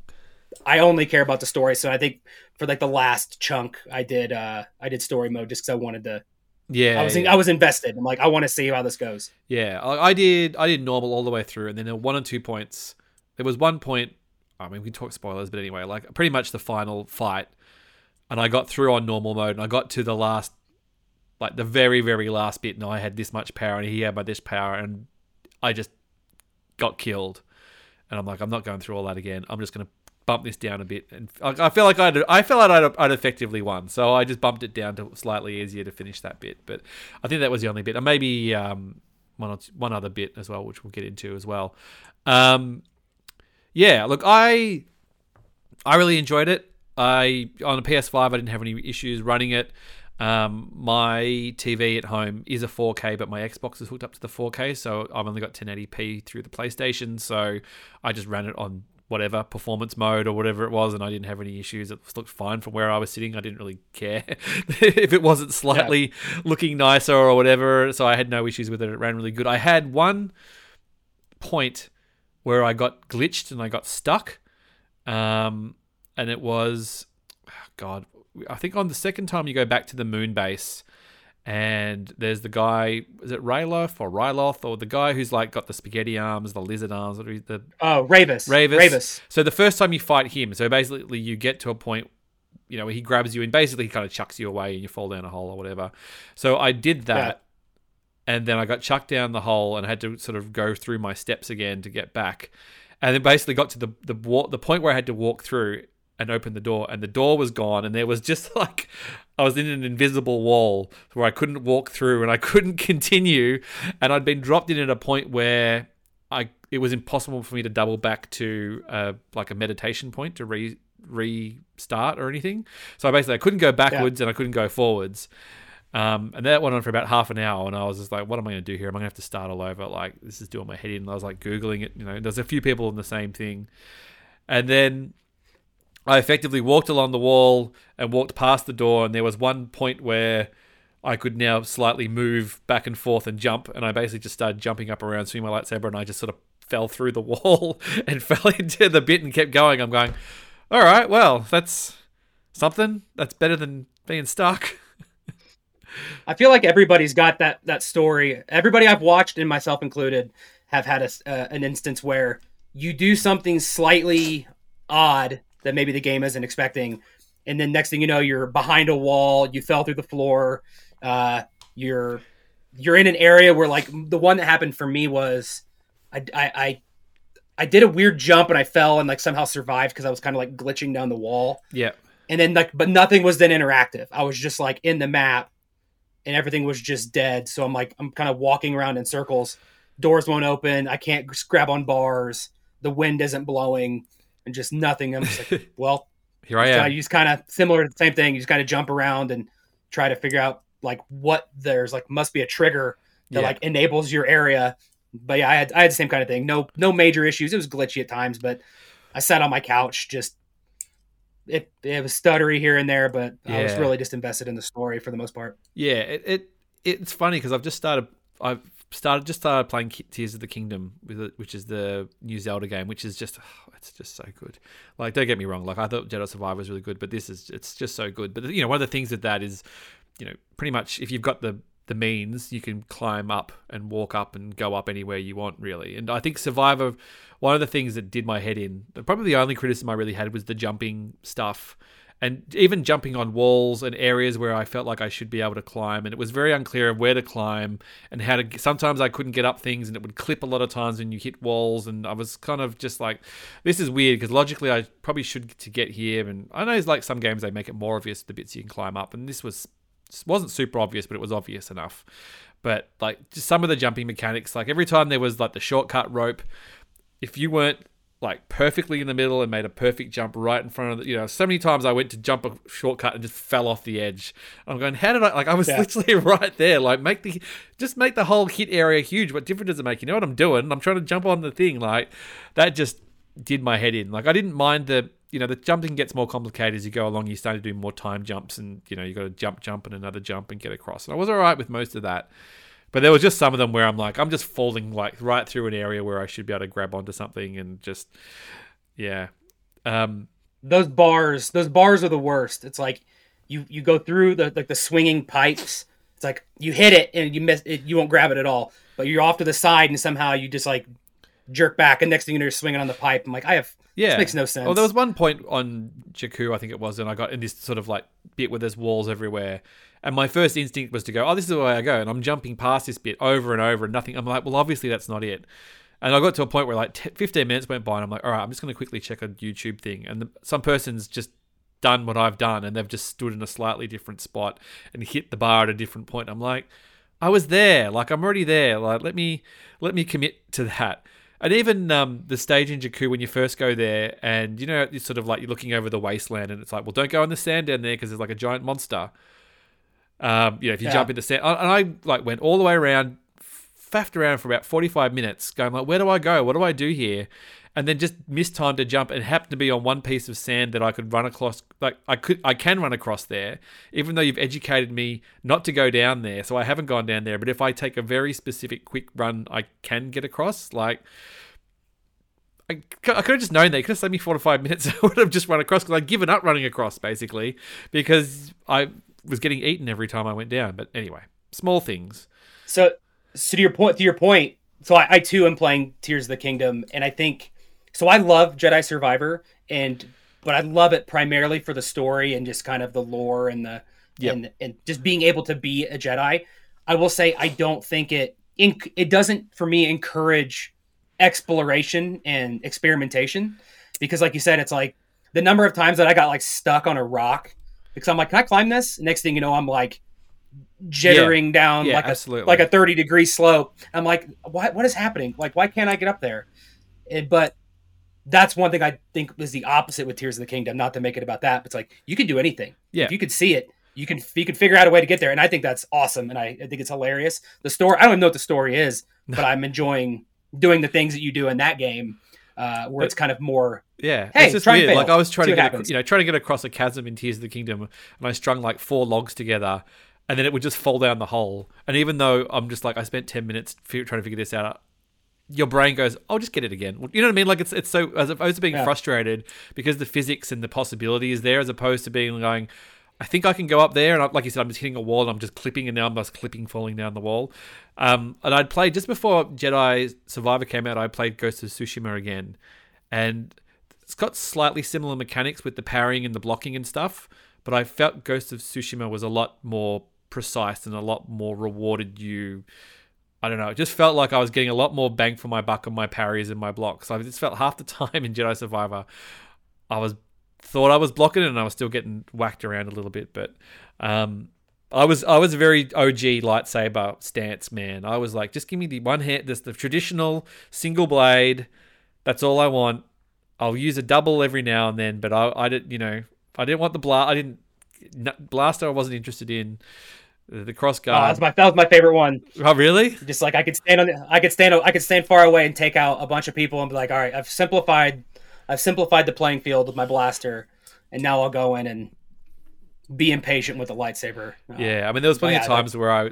I only care about the story. So I think for like the last chunk, I did uh I did story mode just because I wanted to yeah, I was yeah. I was invested. I'm like, I want to see how this goes. Yeah, I, I, did. I did normal all the way through, and then there were one or two points. There was one point. I mean, we can talk spoilers, but anyway, like pretty much the final fight, and I got through on normal mode, and I got to the last, like the very very last bit, and I had this much power, and he had my this power, and I just got killed. And I'm like, I'm not going through all that again. I'm just gonna bump this down a bit, and I feel like I'd I felt like I'd, I'd, effectively won, so I just bumped it down to slightly easier to finish that bit. But I think that was the only bit, and maybe um, one or two, one other bit as well, which we'll get into as well. Um, yeah, look, I I really enjoyed it. I on a PS5, I didn't have any issues running it. Um, my TV at home is a 4K, but my Xbox is hooked up to the 4K, so I've only got 1080p through the PlayStation. So I just ran it on whatever performance mode or whatever it was, and I didn't have any issues. It looked fine from where I was sitting. I didn't really care if it wasn't slightly yeah. looking nicer or whatever. So I had no issues with it. It ran really good. I had one point where I got glitched and I got stuck, um, and it was, oh God, I think on the second time you go back to the moon base and there's the guy is it Ryloth or Ryloth or the guy who's like got the spaghetti arms, the lizard arms, the oh Rayvis. Rayvis, Rayvis. So the first time you fight him, so basically you get to a point, you know, where he grabs you and basically he kind of chucks you away and you fall down a hole or whatever. So I did that, yeah. and then I got chucked down the hole and I had to sort of go through my steps again to get back, and then basically got to the the the point where I had to walk through and opened the door and the door was gone and there was just like I was in an invisible wall where I couldn't walk through and I couldn't continue and I'd been dropped in at a point where I it was impossible for me to double back to uh, like a meditation point to re restart or anything. So I basically I couldn't go backwards yeah. and I couldn't go forwards. Um, and that went on for about half an hour, and I was just like, "What am I going to do here? Am I going to have to start all over? Like, this is doing my head in." And I was like googling it. You know, there's a few people on the same thing, and then I effectively walked along the wall and walked past the door, and there was one point where I could now slightly move back and forth and jump, and I basically just started jumping up around, swinging my lightsaber, and I just sort of fell through the wall and fell into the bit and kept going. I'm going, all right, well, that's something. That's better than being stuck. I feel like everybody's got that that story. Everybody I've watched, and myself included, have had a, uh, an instance where you do something slightly odd that maybe the game isn't expecting. And then next thing you know, you're behind a wall, you fell through the floor, uh, you're you're in an area where like the one that happened for me was I I I, I did a weird jump and I fell and like somehow survived because I was kind of like glitching down the wall. Yeah. And then like but nothing was then interactive. I was just like in the map and everything was just dead. So I'm like I'm kind of walking around in circles. Doors won't open. I can't grab on bars the wind isn't blowing and just nothing. I'm just like, well, here I am. You just kind of similar to the same thing. You just kind of jump around and try to figure out like what there's like must be a trigger that yeah. like enables your area. But yeah, I had I had the same kind of thing. No no major issues. It was glitchy at times, but I sat on my couch just it it was stuttery here and there, but yeah. I was really just invested in the story for the most part. Yeah, it, it it's funny because I've just started I've started just started playing Tears of the Kingdom it, which is the new Zelda game, which is just oh, it's just so good. Like don't get me wrong, like I thought Jedi Survivor was really good, but this is it's just so good. But you know, one of the things with that is, you know, pretty much if you've got the the means, you can climb up and walk up and go up anywhere you want, really. And I think Survivor, one of the things that did my head in, probably the only criticism I really had was the jumping stuff. And even jumping on walls and areas where I felt like I should be able to climb, and it was very unclear of where to climb and how to. Sometimes I couldn't get up things, and it would clip a lot of times when you hit walls. And I was kind of just like, "This is weird," because logically I probably should to get here. And I know it's like some games they make it more obvious the bits you can climb up, and this was wasn't super obvious, but it was obvious enough. But like just some of the jumping mechanics, like every time there was like the shortcut rope, if you weren't like perfectly in the middle and made a perfect jump right in front of the, you know, so many times I went to jump a shortcut and just fell off the edge. I'm going, how did I, like, I was yeah. literally right there. Like, make the, just make the whole hit area huge. What difference does it make? You know what I'm doing? I'm trying to jump on the thing. Like, that just did my head in. Like, I didn't mind the, you know the jumping gets more complicated as you go along. You start to do more time jumps, and you know you got to jump, jump, and another jump and get across. And I was all right with most of that, but there was just some of them where I'm like, I'm just falling like right through an area where I should be able to grab onto something, and just yeah. Um, those bars, those bars are the worst. It's like you you go through the like the swinging pipes. It's like you hit it and you miss it, you won't grab it at all, but you're off to the side and somehow you just like jerk back, and next thing you know, you're swinging on the pipe. I'm like, I have yeah, this makes no sense. Well, there was one point on Jakku, I think it was, and I got in this sort of like bit where there's walls everywhere, and my first instinct was to go, "Oh, this is the way I go," and I'm jumping past this bit over and over, and nothing. I'm like, "Well, obviously that's not it." And I got to a point where like 15 minutes went by, and I'm like, "All right, I'm just going to quickly check a YouTube thing," and the, some person's just done what I've done, and they've just stood in a slightly different spot and hit the bar at a different point. I'm like, "I was there, like I'm already there. Like let me let me commit to that." And even um, the stage in Jakku when you first go there, and you know, it's sort of like you're looking over the wasteland, and it's like, well, don't go in the sand down there because there's like a giant monster. Um, you know, if you yeah. jump in the sand, and I like went all the way around, faffed around for about 45 minutes, going like, where do I go? What do I do here? And then just missed time to jump and happened to be on one piece of sand that I could run across. Like I could, I can run across there, even though you've educated me not to go down there. So I haven't gone down there. But if I take a very specific quick run, I can get across. Like I, I could have just known that. It could have saved me four to five minutes. I would have just run across because I'd given up running across basically because I was getting eaten every time I went down. But anyway, small things. So, so to your point, to your point, so I, I too am playing Tears of the Kingdom, and I think so. I love Jedi Survivor, and but I love it primarily for the story and just kind of the lore and the yep. and and just being able to be a Jedi. I will say I don't think it it doesn't for me encourage exploration and experimentation because like you said it's like the number of times that i got like stuck on a rock because i'm like can i climb this? Next thing you know i'm like jittering yeah. down yeah, like absolutely. a like a 30 degree slope. I'm like what what is happening? Like why can't i get up there? And, but that's one thing i think is the opposite with tears of the kingdom not to make it about that but it's like you can do anything. Yeah. If you could see it you can you can figure out a way to get there and i think that's awesome and i, I think it's hilarious. The story i don't even know what the story is but i'm enjoying doing the things that you do in that game, uh, where but, it's kind of more. Yeah, hey, it's just weird. Like I was trying to get, you know, trying to get across a chasm in Tears of the Kingdom, and I strung like four logs together, and then it would just fall down the hole. And even though I'm just like I spent ten minutes trying to figure this out, your brain goes, "I'll just get it again." You know what I mean? Like it's it's so as opposed to being yeah. frustrated because the physics and the possibility is there, as opposed to being going, I think I can go up there, and I, like you said, I'm just hitting a wall, and I'm just clipping, and now I'm just clipping, falling down the wall. Um, and I'd played just before Jedi Survivor came out. I played Ghost of Tsushima again, and it's got slightly similar mechanics with the parrying and the blocking and stuff. But I felt Ghost of Tsushima was a lot more precise and a lot more rewarded you. I don't know. It just felt like I was getting a lot more bang for my buck on my parries and my blocks. I just felt half the time in Jedi Survivor, I was thought I was blocking it and I was still getting whacked around a little bit. But um, I was I was a very OG lightsaber stance man. I was like, just give me the one hand, this the traditional single blade, That's all I want. I'll use a double every now and then, but I, I didn't, you know, I didn't want the blast. I didn't blaster. I wasn't interested in the cross guard. Oh, that's my that was my favorite one. Oh, really? Just like I could stand on, the, I could stand, I could stand far away and take out a bunch of people and be like, all right, I've simplified, I've simplified the playing field with my blaster, and now I'll go in and be impatient with the lightsaber. Uh, yeah, I mean, there was plenty of times where I,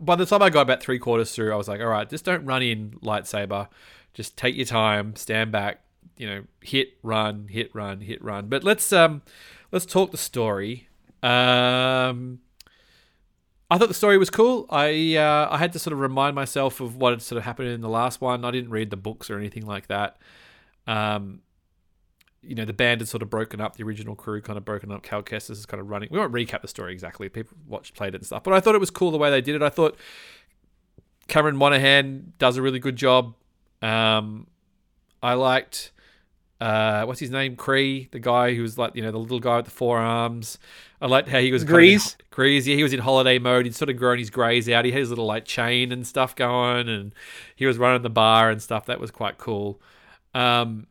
by the time I got about three quarters through, I was like, all right, just don't run in lightsaber. Just take your time, stand back, you know, hit, run, hit, run, hit, run. But let's um, let's talk the story. Um, I thought the story was cool. I uh, I had to sort of remind myself of what had sort of happened in the last one. I didn't read the books or anything like that. Um, you know, the band had sort of broken up. The original crew kind of broken up. Cal Kestis is kind of running. We won't recap the story exactly. People watched, played it and stuff. But I thought it was cool the way they did it. I thought Cameron Monaghan does a really good job. Um, I liked uh, what's his name? Cree, the guy who was like, you know, the little guy with the forearms. I liked how he was Greez. Greez, yeah, he was in holiday mode. He'd sort of grown his greys out. He had his little like chain and stuff going, and he was running the bar and stuff. That was quite cool. Um,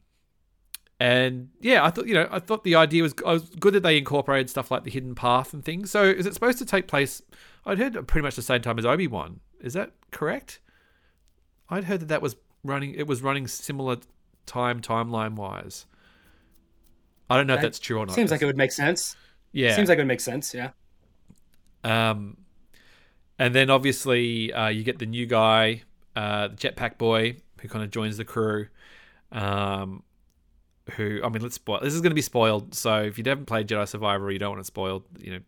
and yeah, I thought you know I thought the idea was, was good that they incorporated stuff like the hidden path and things. So is it supposed to take place? I'd heard pretty much the same time as Obi Wan. Is that correct? I'd heard that that was running. It was running similar time timeline wise. I don't know that if that's true or not. Seems like it would make sense. Yeah, seems like it would make sense. Yeah. Um, and then obviously uh, you get the new guy, uh, the jetpack boy, who kind of joins the crew. Um, who I mean, let's spoil. This is going to be spoiled. So if you haven't played Jedi Survivor, or you don't want it spoiled. You know,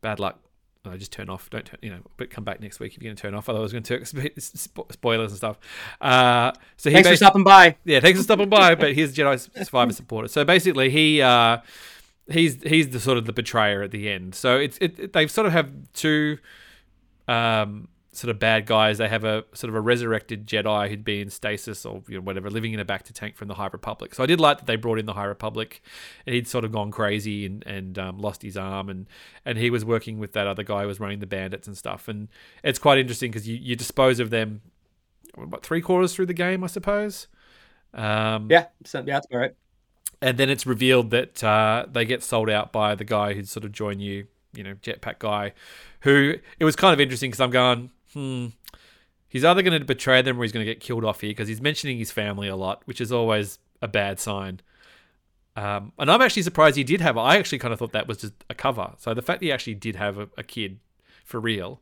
bad luck. I just turn off. Don't turn, you know, but come back next week if you're going to turn off. Otherwise, I was going to talk spoilers and stuff. Uh, so he thanks for stopping by. Yeah, thanks for stopping by. But he's Jedi Survivor supporter. So basically, he uh, he's he's the sort of the betrayer at the end. So it's it, it they sort of have two um, sort of bad guys. They have a sort of a resurrected Jedi who'd be in stasis or you know, whatever, living in a bacta tank from the High Republic. So I did like that they brought in the High Republic, and he'd sort of gone crazy and and um, lost his arm, and and he was working with that other guy who was running the bandits and stuff. And it's quite interesting because you you dispose of them, what three quarters through the game, I suppose. Um, yeah, so, yeah, that's all right. And then it's revealed that uh, they get sold out by the guy who'd sort of joined you, you know, jetpack guy, who it was kind of interesting because I'm going, hmm, he's either going to betray them or he's going to get killed off here because he's mentioning his family a lot, which is always a bad sign. Um, and I'm actually surprised he did have. I actually kind of thought that was just a cover. So the fact that he actually did have a, a kid for real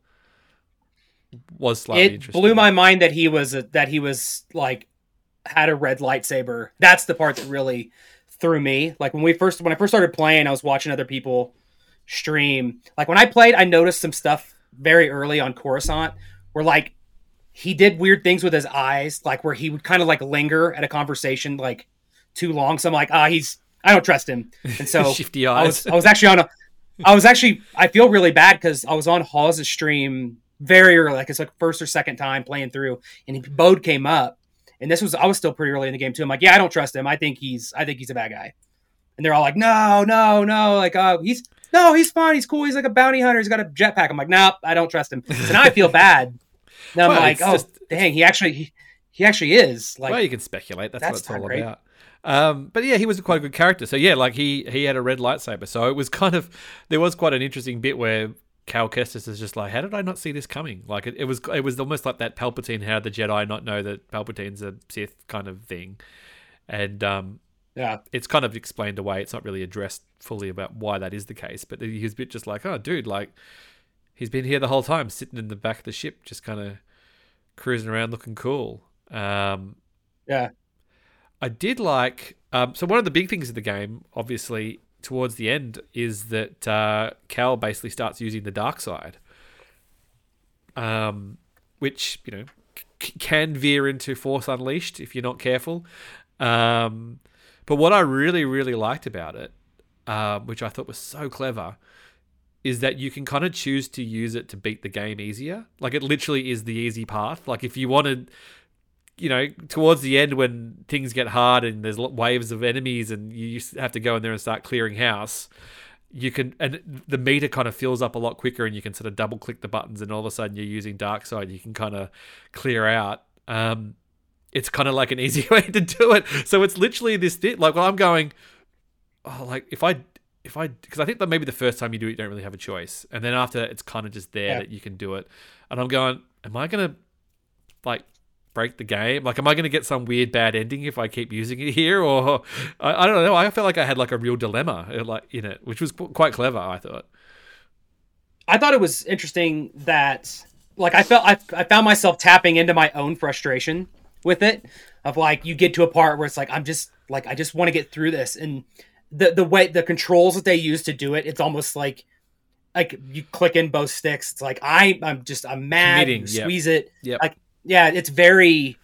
was slightly it interesting. blew my mind that he was a, that he was like had a red lightsaber. That's the part that really threw me. Like when we first when I first started playing, I was watching other people stream. Like when I played, I noticed some stuff very early on Coruscant where like he did weird things with his eyes, like where he would kind of like linger at a conversation like too long. So I'm like, ah, he's I don't trust him. And so shifty eyes. I was I was actually on a I was actually I feel really bad because I was on Hawes' stream very early, like it's like first or second time playing through, and Bode came up, and this was I was still pretty early in the game too. I'm like, yeah, I don't trust him. I think he's I think he's a bad guy. And they're all like, no, no, no, like uh, he's no, he's fine. He's cool. He's like a bounty hunter. He's got a jetpack. I'm like, nope, I don't trust him. So now I feel bad. Now I'm like, oh, just, dang, he actually, he, he, actually is. Like, well, you can speculate. That's, that's what it's all great. about. Um, but yeah, he was quite a good character. So yeah, like he he had a red lightsaber. So it was kind of there was quite an interesting bit where Cal Kestis is just like, how did I not see this coming? Like it, it was it was almost like that Palpatine, how the Jedi not know that Palpatine's a Sith kind of thing, and um, yeah, it's kind of explained away. It's not really addressed fully about why that is the case, but he's a bit just like, oh, dude, like he's been here the whole time, sitting in the back of the ship, just kind of cruising around, looking cool. Um, yeah, I did like. Um, so one of the big things of the game, obviously, towards the end, is that uh, Cal basically starts using the dark side, um, which you know c- can veer into Force Unleashed if you're not careful. Um, but what I really, really liked about it, uh, which I thought was so clever, is that you can kind of choose to use it to beat the game easier. Like it literally is the easy path. Like if you wanted, you know, towards the end when things get hard and there's waves of enemies and you have to go in there and start clearing house, you can and the meter kind of fills up a lot quicker and you can sort of double click the buttons and all of a sudden you're using dark side you can kind of clear out um, it's kind of like an easy way to do it. So it's literally this thing. Like, well, I'm going, oh, like if I if I because I think that maybe the first time you do it, you don't really have a choice, and then after it's kind of just there yeah. that you can do it. And I'm going, am I gonna like break the game? Like, am I gonna get some weird bad ending if I keep using it here, or I, I don't know. I felt like I had like a real dilemma uh, like in it, which was quite clever. I thought. I thought it was interesting that like I felt I, I found myself tapping into my own frustration with it of like you get to a part where it's like I'm just like I just want to get through this and the the way the controls that they use to do it, it's almost like like you click in both sticks. It's like I I'm just I'm mad. Committing, squeeze yep. it. Yeah. Like yeah, it's very.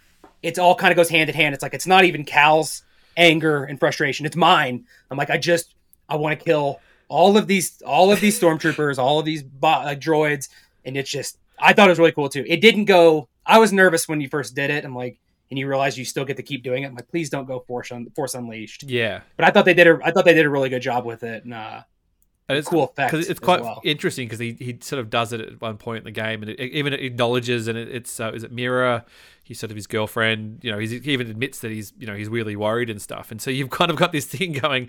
It's all kind of goes hand in hand. It's like it's not even Cal's anger and frustration. It's mine. I'm like I just I want to kill all of these all of these stormtroopers, all of these bo- uh, droids, and it's just I thought it was really cool too. It didn't go. I was nervous when you first did it. I'm like, and you realize you still get to keep doing it. I'm like, please don't go Force, Un- Force Unleashed. Yeah, but I thought they did. A, I thought they did a really good job with it. And, uh, and it's cool effect. Because it's quite well. interesting because he, he sort of does it at one point in the game, and it, it even acknowledges and it, it's uh, is it Mira? He's sort of his girlfriend. You know, he even admits that he's you know he's really worried and stuff. And so you've kind of got this thing going.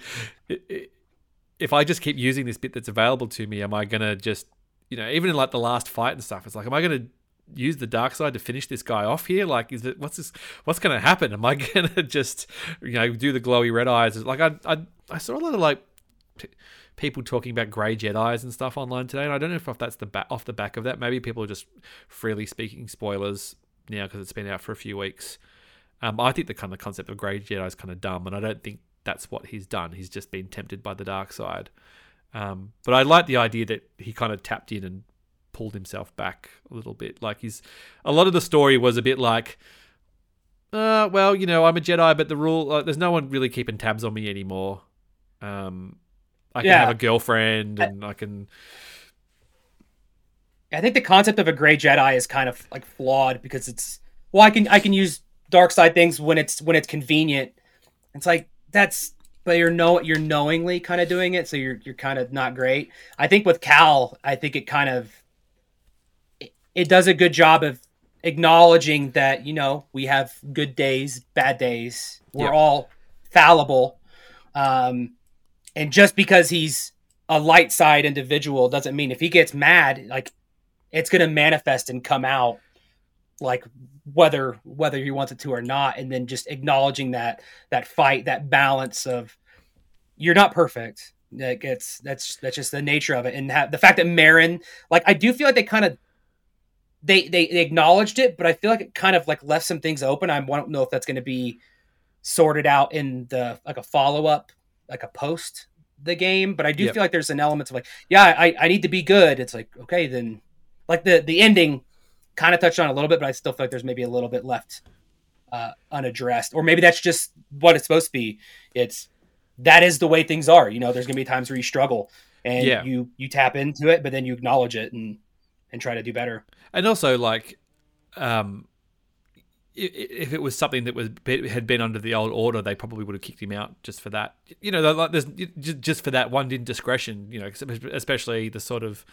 If I just keep using this bit that's available to me, am I gonna just you know even in like the last fight and stuff? It's like, am I gonna use the dark side to finish this guy off here? Like, is it what's this? What's going to happen? Am I going to just you know do the glowy red eyes? Like, I I, I saw a lot of like people talking about grey Jedi's and stuff online today, and I don't know if that's the back off the back of that. Maybe people are just freely speaking spoilers now because it's been out for a few weeks. Um, I think the kind of concept of grey Jedi is kind of dumb, and I don't think that's what he's done. He's just been tempted by the dark side. Um, but I like the idea that he kind of tapped in and pulled himself back a little bit. Like he's a lot of the story was a bit like, uh, well, you know, I'm a Jedi, but the rule like, there's no one really keeping tabs on me anymore. Um, I can yeah. have a girlfriend and I, I can. I think the concept of a gray Jedi is kind of like flawed because it's well, I can I can use dark side things when it's when it's convenient. It's like that's but you're know you're knowingly kind of doing it, so you're you're kind of not great. I think with Cal, I think it kind of it does a good job of acknowledging that you know we have good days, bad days. We're all fallible, um, and just because he's a light side individual doesn't mean if he gets mad, like it's going to manifest and come out, like whether whether he wants it to or not. And then just acknowledging that that fight, that balance of you're not perfect. Like it's that's that's just the nature of it, and the fact that Merrin, like I do feel like they kind of they, they they acknowledged it, but I feel like it kind of like left some things open. I don't know if that's going to be sorted out in the like a follow up, like a post the game. But I do yep. feel like there's an element of like, yeah, I I need to be good. It's like okay, then like the the ending kind of touched on a little bit, but I still feel like there's maybe a little bit left uh, unaddressed, or maybe that's just what it's supposed to be. It's that is the way things are. You know, there's gonna be times where you struggle and yeah. you you tap into it, but then you acknowledge it and and try to do better. And also, like, um, if it was something that was had been under the old order, they probably would have kicked him out just for that. You know, like there's just for that one indiscretion. You know, especially the sort of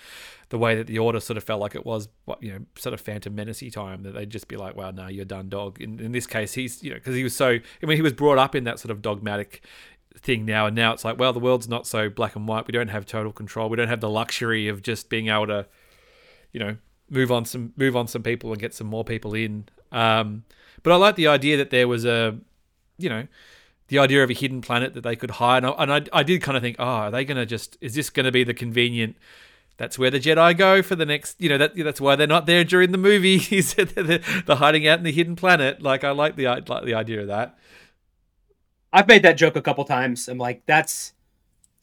the way that the order sort of felt like it was, you know, sort of Phantom Menacey time that they'd just be like, "Well, no, you're done, dog." In, in this case, he's you know because he was so. I mean, he was brought up in that sort of dogmatic thing now, and now it's like, well, the world's not so black and white. We don't have total control. We don't have the luxury of just being able to you know move on some move on some people and get some more people in. Um, but I like the idea that there was a you know the idea of a hidden planet that they could hide, and I, and I, I did kind of think, oh, are they going to just is this going to be the convenient? That's where the Jedi go for the next, you know, that that's why they're not there during the movie. they're, they're hiding out in the hidden planet. Like I like the like the idea of that. I've made that joke a couple times. I'm like, that's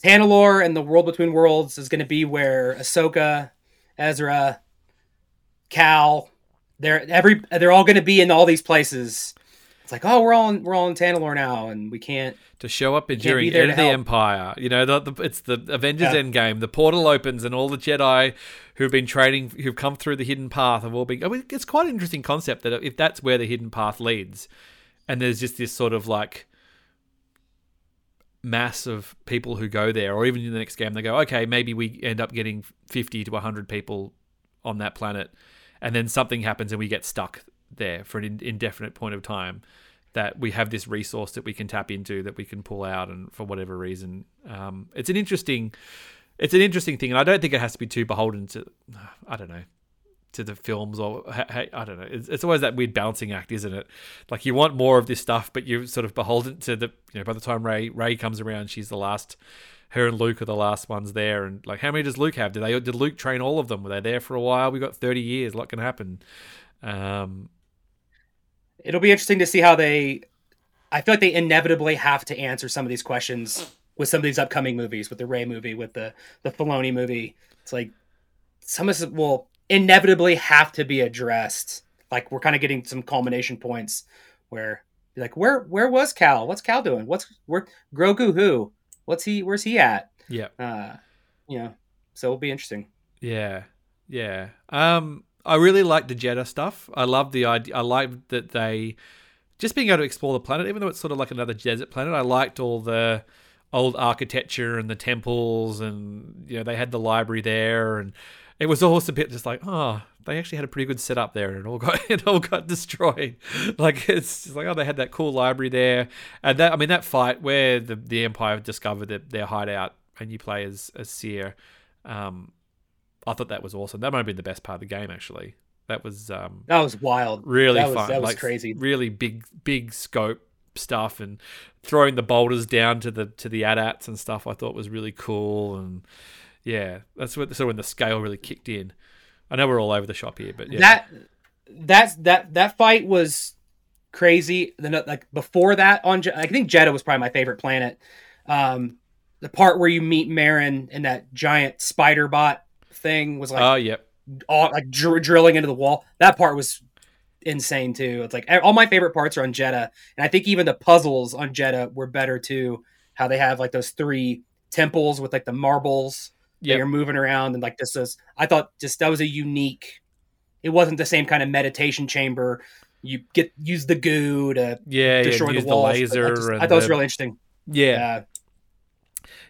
Tanalorr and the World Between Worlds is going to be where Ahsoka Ezra, Cal. They're every they're all going to be in all these places. It's like, oh, we're all in, we're all in Tanalorr now, and we can't to show up during End of the Empire. You know, the, the, it's the Avengers yeah. Endgame. The portal opens, and all the Jedi who've been training, who've come through the hidden path, have all been. I mean, it's quite an interesting concept that if that's where the hidden path leads, and there's just this sort of like mass of people who go there, or even in the next game, they go, okay, maybe we end up getting 50 to 100 people on that planet, and then something happens and we get stuck there for an indefinite point of time that we have this resource that we can tap into that we can pull out and for whatever reason. Um, it's an interesting it's an interesting thing and i don't think it has to be too beholden to i don't know to the films or hey, I don't know. It's, it's, always that weird balancing act, isn't it? Like you want more of this stuff, but you're sort of beholden to the. You know, by the time Rey Rey comes around, she's the last. Her and Luke are the last ones there, and like, how many does Luke have? Did they did Luke train all of them? Were they there for a while? We got thirty years. What can happen? Um, It'll be interesting to see how they. I feel like they inevitably have to answer some of these questions with some of these upcoming movies, with the Rey movie, with the the Filoni movie. It's like some of this will inevitably have to be addressed. Like we're kind of getting some culmination points where like where where was Cal? What's Cal doing? What's where Grogu who? What's he where's he at? Yeah. Uh you know, so it'll be interesting. Yeah. Yeah. Um I really like the Jedha stuff. I love the idea I like that they just being able to explore the planet, even though it's sort of like another desert planet. I liked all the old architecture and the temples and you know, they had the library there and it was almost a bit just like, oh, they actually had a pretty good setup there, and it all got it all got destroyed. Like it's just like, oh, they had that cool library there, and that I mean that fight where the the Empire discovered that their hideout, and you play as as Cere. Um, I thought that was awesome. That might have been the best part of the game, actually. That was um, that was wild. Really that was, fun. That was like, crazy. Really big, big scope stuff, and throwing the boulders down to the to the AT-ATs and stuff. I thought was really cool, and yeah, that's what. So when the scale really kicked in, I know we're all over the shop here, but yeah. that that's that that fight was crazy. Then like before that on, I think Jedha was probably my favorite planet. Um, the part where you meet Merrin and that giant spider bot thing was like, oh yep, all, like dr- drilling into the wall. That part was insane too. It's like all my favorite parts are on Jedha, and I think even the puzzles on Jedha were better too. How they have like those three temples with like the marbles yeah, you're moving around and like this is. I thought just that was a unique. It wasn't the same kind of meditation chamber. You get use the goo to yeah, destroy yeah, the walls. The laser I, just, I thought the, it was really interesting. Yeah.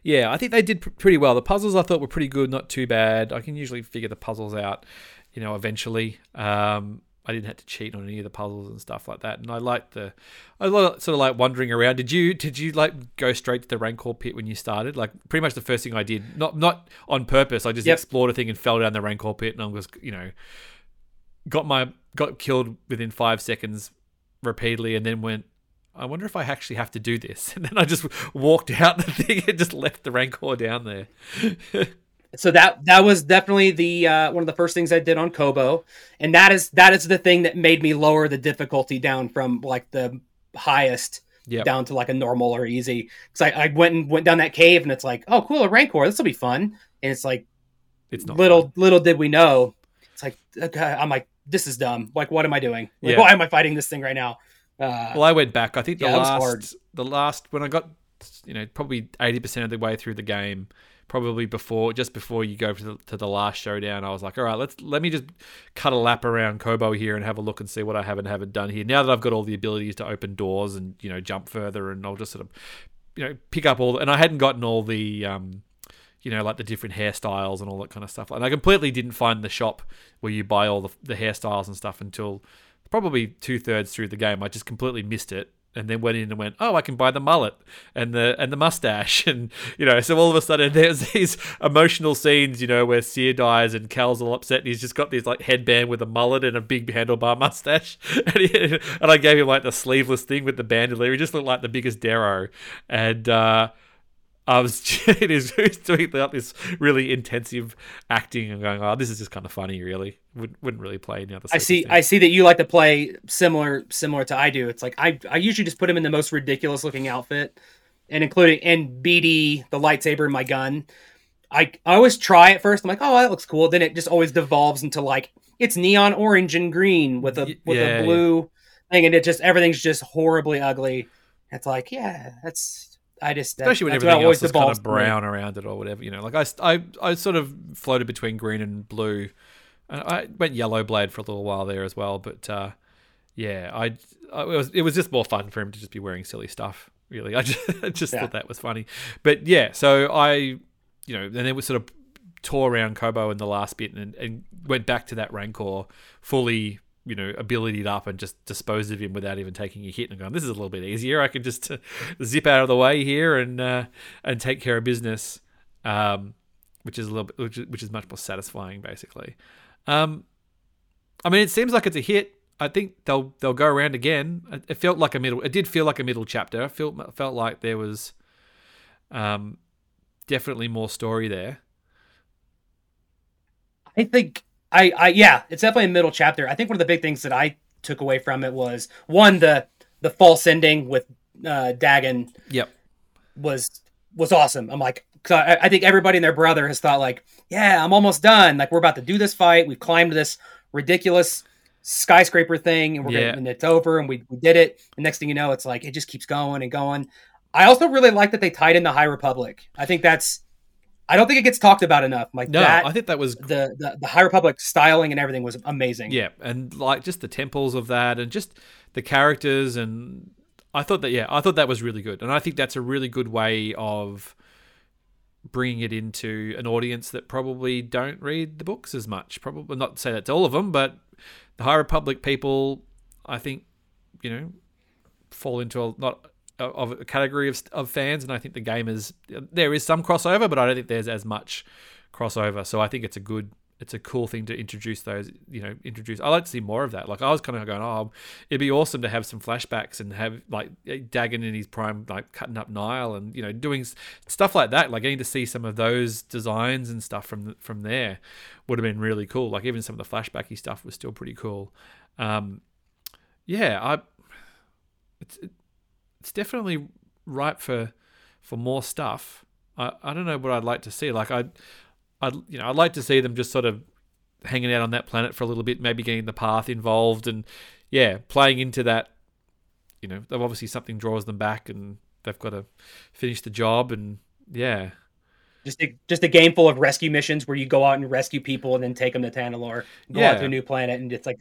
yeah, I think they did pretty well. The puzzles I thought were pretty good, not too bad. I can usually figure the puzzles out, you know, eventually. Um, I didn't have to cheat on any of the puzzles and stuff like that. And I liked the, I sort of like wandering around. Did you did you like go straight to the Rancor pit when you started? Like pretty much the first thing I did, not not on purpose. I just yep. explored a thing and fell down the Rancor pit, and I was you know, got my got killed within five seconds repeatedly, and then went. I wonder if I actually have to do this. And then I just walked out the thing and just left the Rancor down there. so that that was definitely the uh, one of the first things I did on Koboh, and that is that is the thing that made me lower the difficulty down from like the highest yep. down to like a normal or easy. Because I, I went and went down that cave, and it's like, oh, cool, a Rancor, this will be fun. And it's like, it's not little fun. little did we know. It's like okay, I'm like, this is dumb. Like, what am I doing? Like, yeah. Why am I fighting this thing right now? Uh, well, I went back. I think the yeah, last the last when I got you know probably eighty percent of the way through the game probably before just before you go to the, to the last showdown i was like all right let's let me just cut a lap around Koboh here and have a look and see what i haven't haven't done here. Now that i've got all the abilities to open doors and you know jump further and i'll just sort of you know pick up all the, and i hadn't gotten all the um you know like the different hairstyles and all that kind of stuff. And i completely didn't find the shop where you buy all the, the hairstyles and stuff until probably two-thirds through the game. I just completely missed it and then went in and went, oh, I can buy the mullet and the and the mustache, and you know, so all of a sudden there's these emotional scenes, you know, where Cere dies and Cal's all upset, and he's just got this like headband with a mullet and a big handlebar mustache, and, he, and I gave him like the sleeveless thing with the bandolier. He just looked like the biggest Darrow, and. uh I was it is doing this really intensive acting and going, oh, this is just kind of funny, really. Wouldn't, wouldn't really play any other. I see. I see that you like to play similar similar to I do. It's like I I usually just put him in the most ridiculous looking outfit, and including and BD the lightsaber in my gun. I I always try at first. I'm like, oh, that looks cool. Then it just always devolves into like it's neon orange and green with a with yeah, a blue yeah. thing, and it just everything's just horribly ugly. It's like, yeah, that's I just especially when everything else is kind of brown around it or whatever. You know, like I, I, I sort of floated between green and blue, and I went yellow blade for a little while there as well. But uh, yeah, I, I, it was it was just more fun for him to just be wearing silly stuff. Really, I just, I just yeah. thought that was funny. But yeah, so I, you know, and then it was sort of tore around Koboh in the last bit and, and went back to that Rancor fully you know, abilitied up and just disposed of him without even taking a hit and going, this is a little bit easier. I can just uh, zip out of the way here and uh, and take care of business, um, which is a little bit, which which is much more satisfying, basically. Um, I mean, it seems like it's a hit. I think they'll they'll go around again. It felt like a middle. It did feel like a middle chapter. It felt felt like there was, um, definitely more story there. I think I, I yeah, it's definitely a middle chapter. I think one of the big things that I took away from it was one the the false ending with uh, Dagan. Yep, was was awesome. I'm like, I, I think everybody and their brother has thought like, yeah, I'm almost done. Like we're about to do this fight. We've climbed this ridiculous skyscraper thing, and we're yeah. gonna, and it's over, and we we did it. And next thing you know, it's like it just keeps going and going. I also really like that they tied in the High Republic. I think that's I don't think it gets talked about enough. Like no, that, I think that was the, the the High Republic styling and everything was amazing. Yeah, and like just the temples of that, and just the characters, and I thought that yeah, I thought that was really good, and I think that's a really good way of bringing it into an audience that probably don't read the books as much. Probably not to say that's all of them, but the High Republic people, I think, you know, fall into a not of a category of, of fans, and I think the game is there is some crossover, but I don't think there's as much crossover. So I think it's a good, it's a cool thing to introduce those. You know, introduce. I like to see more of that. Like I was kind of going, oh, it'd be awesome to have some flashbacks and have like Dagan in his prime, like cutting up Nihil and you know doing stuff like that. Like getting to see some of those designs and stuff from from there would have been really cool. Like even some of the flashbacky stuff was still pretty cool. Um, yeah, I. It's, it, it's definitely ripe for for more stuff. I, I don't know what I'd like to see. Like I I you know I'd like to see them just sort of hanging out on that planet for a little bit, maybe getting the path involved, and yeah, playing into that. You know, obviously something draws them back, and they've got to finish the job, and yeah. Just a, just a game full of rescue missions where you go out and rescue people and then take them to Tanalorr, go yeah. out to a new planet, and it's like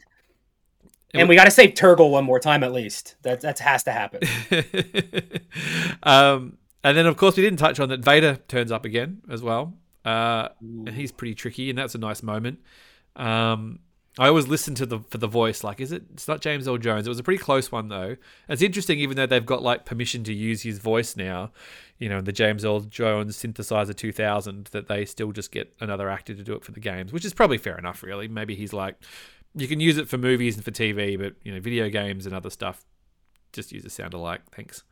and, and we, we got to save Turgle one more time at least. That that has to happen. um, and then of course we didn't touch on that Vader turns up again as well. Uh, and he's pretty tricky, and that's a nice moment. Um, I always listen to the for the voice. Like, is it? It's not James Earl Jones. It was a pretty close one though. It's interesting, even though they've got like permission to use his voice now. You know, the James Earl Jones synthesizer 2000, that they still just get another actor to do it for the games, which is probably fair enough. Really, maybe he's like, you can use it for movies and for TV, but you know, video games and other stuff, just use a sound alike. Thanks.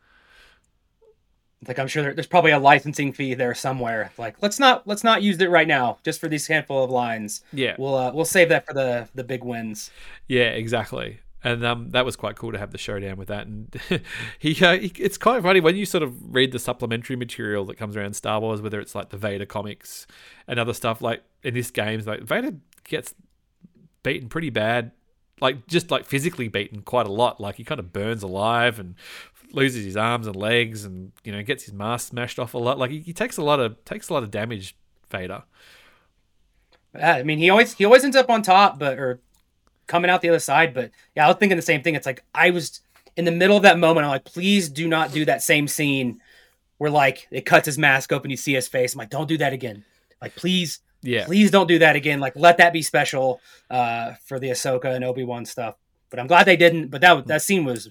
Like I'm sure there's probably a licensing fee there somewhere. Like let's not let's not use it right now, just for these handful of lines. Yeah, we'll uh, we'll save that for the the big wins. Yeah, exactly. And um, that was quite cool to have the showdown with that. And he, uh, he, it's quite funny when you sort of read the supplementary material that comes around Star Wars, whether it's like the Vader comics and other stuff. Like in this game, like Vader gets beaten pretty bad, like just like physically beaten quite a lot. Like he kind of burns alive and loses his arms and legs, and you know gets his mask smashed off a lot. Like he, he takes a lot of takes a lot of damage. Vader. I mean he always he always ends up on top, but or coming out the other side. But yeah, I was thinking the same thing. It's like I was in the middle of that moment. I'm like, please do not do that same scene where like it cuts his mask open, you see his face. I'm like, don't do that again. Like, please yeah. Please don't do that again. Like let that be special uh, for the Ahsoka and Obi Wan stuff. But I'm glad they didn't. But that that scene was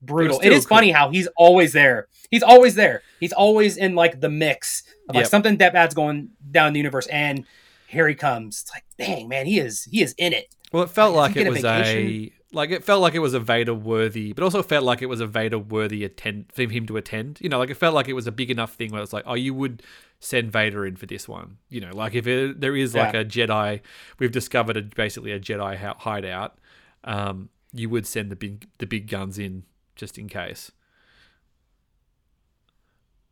brutal. It is cool. funny how he's always there. He's always there. He's always in like the mix of like yep. something that bad's going down in the universe, and here he comes. It's like, dang man, he is he is in it. Well, it felt like, like it was a, a like it felt like it was a Vader worthy, but also felt like it was a Vader worthy attend for him to attend. You know, like it felt like it was a big enough thing where it's like, oh, you would send Vader in for this one. You know, like if it, there is like yeah. a Jedi, we've discovered a, basically a Jedi hideout. Um, you would send the big the big guns in just in case.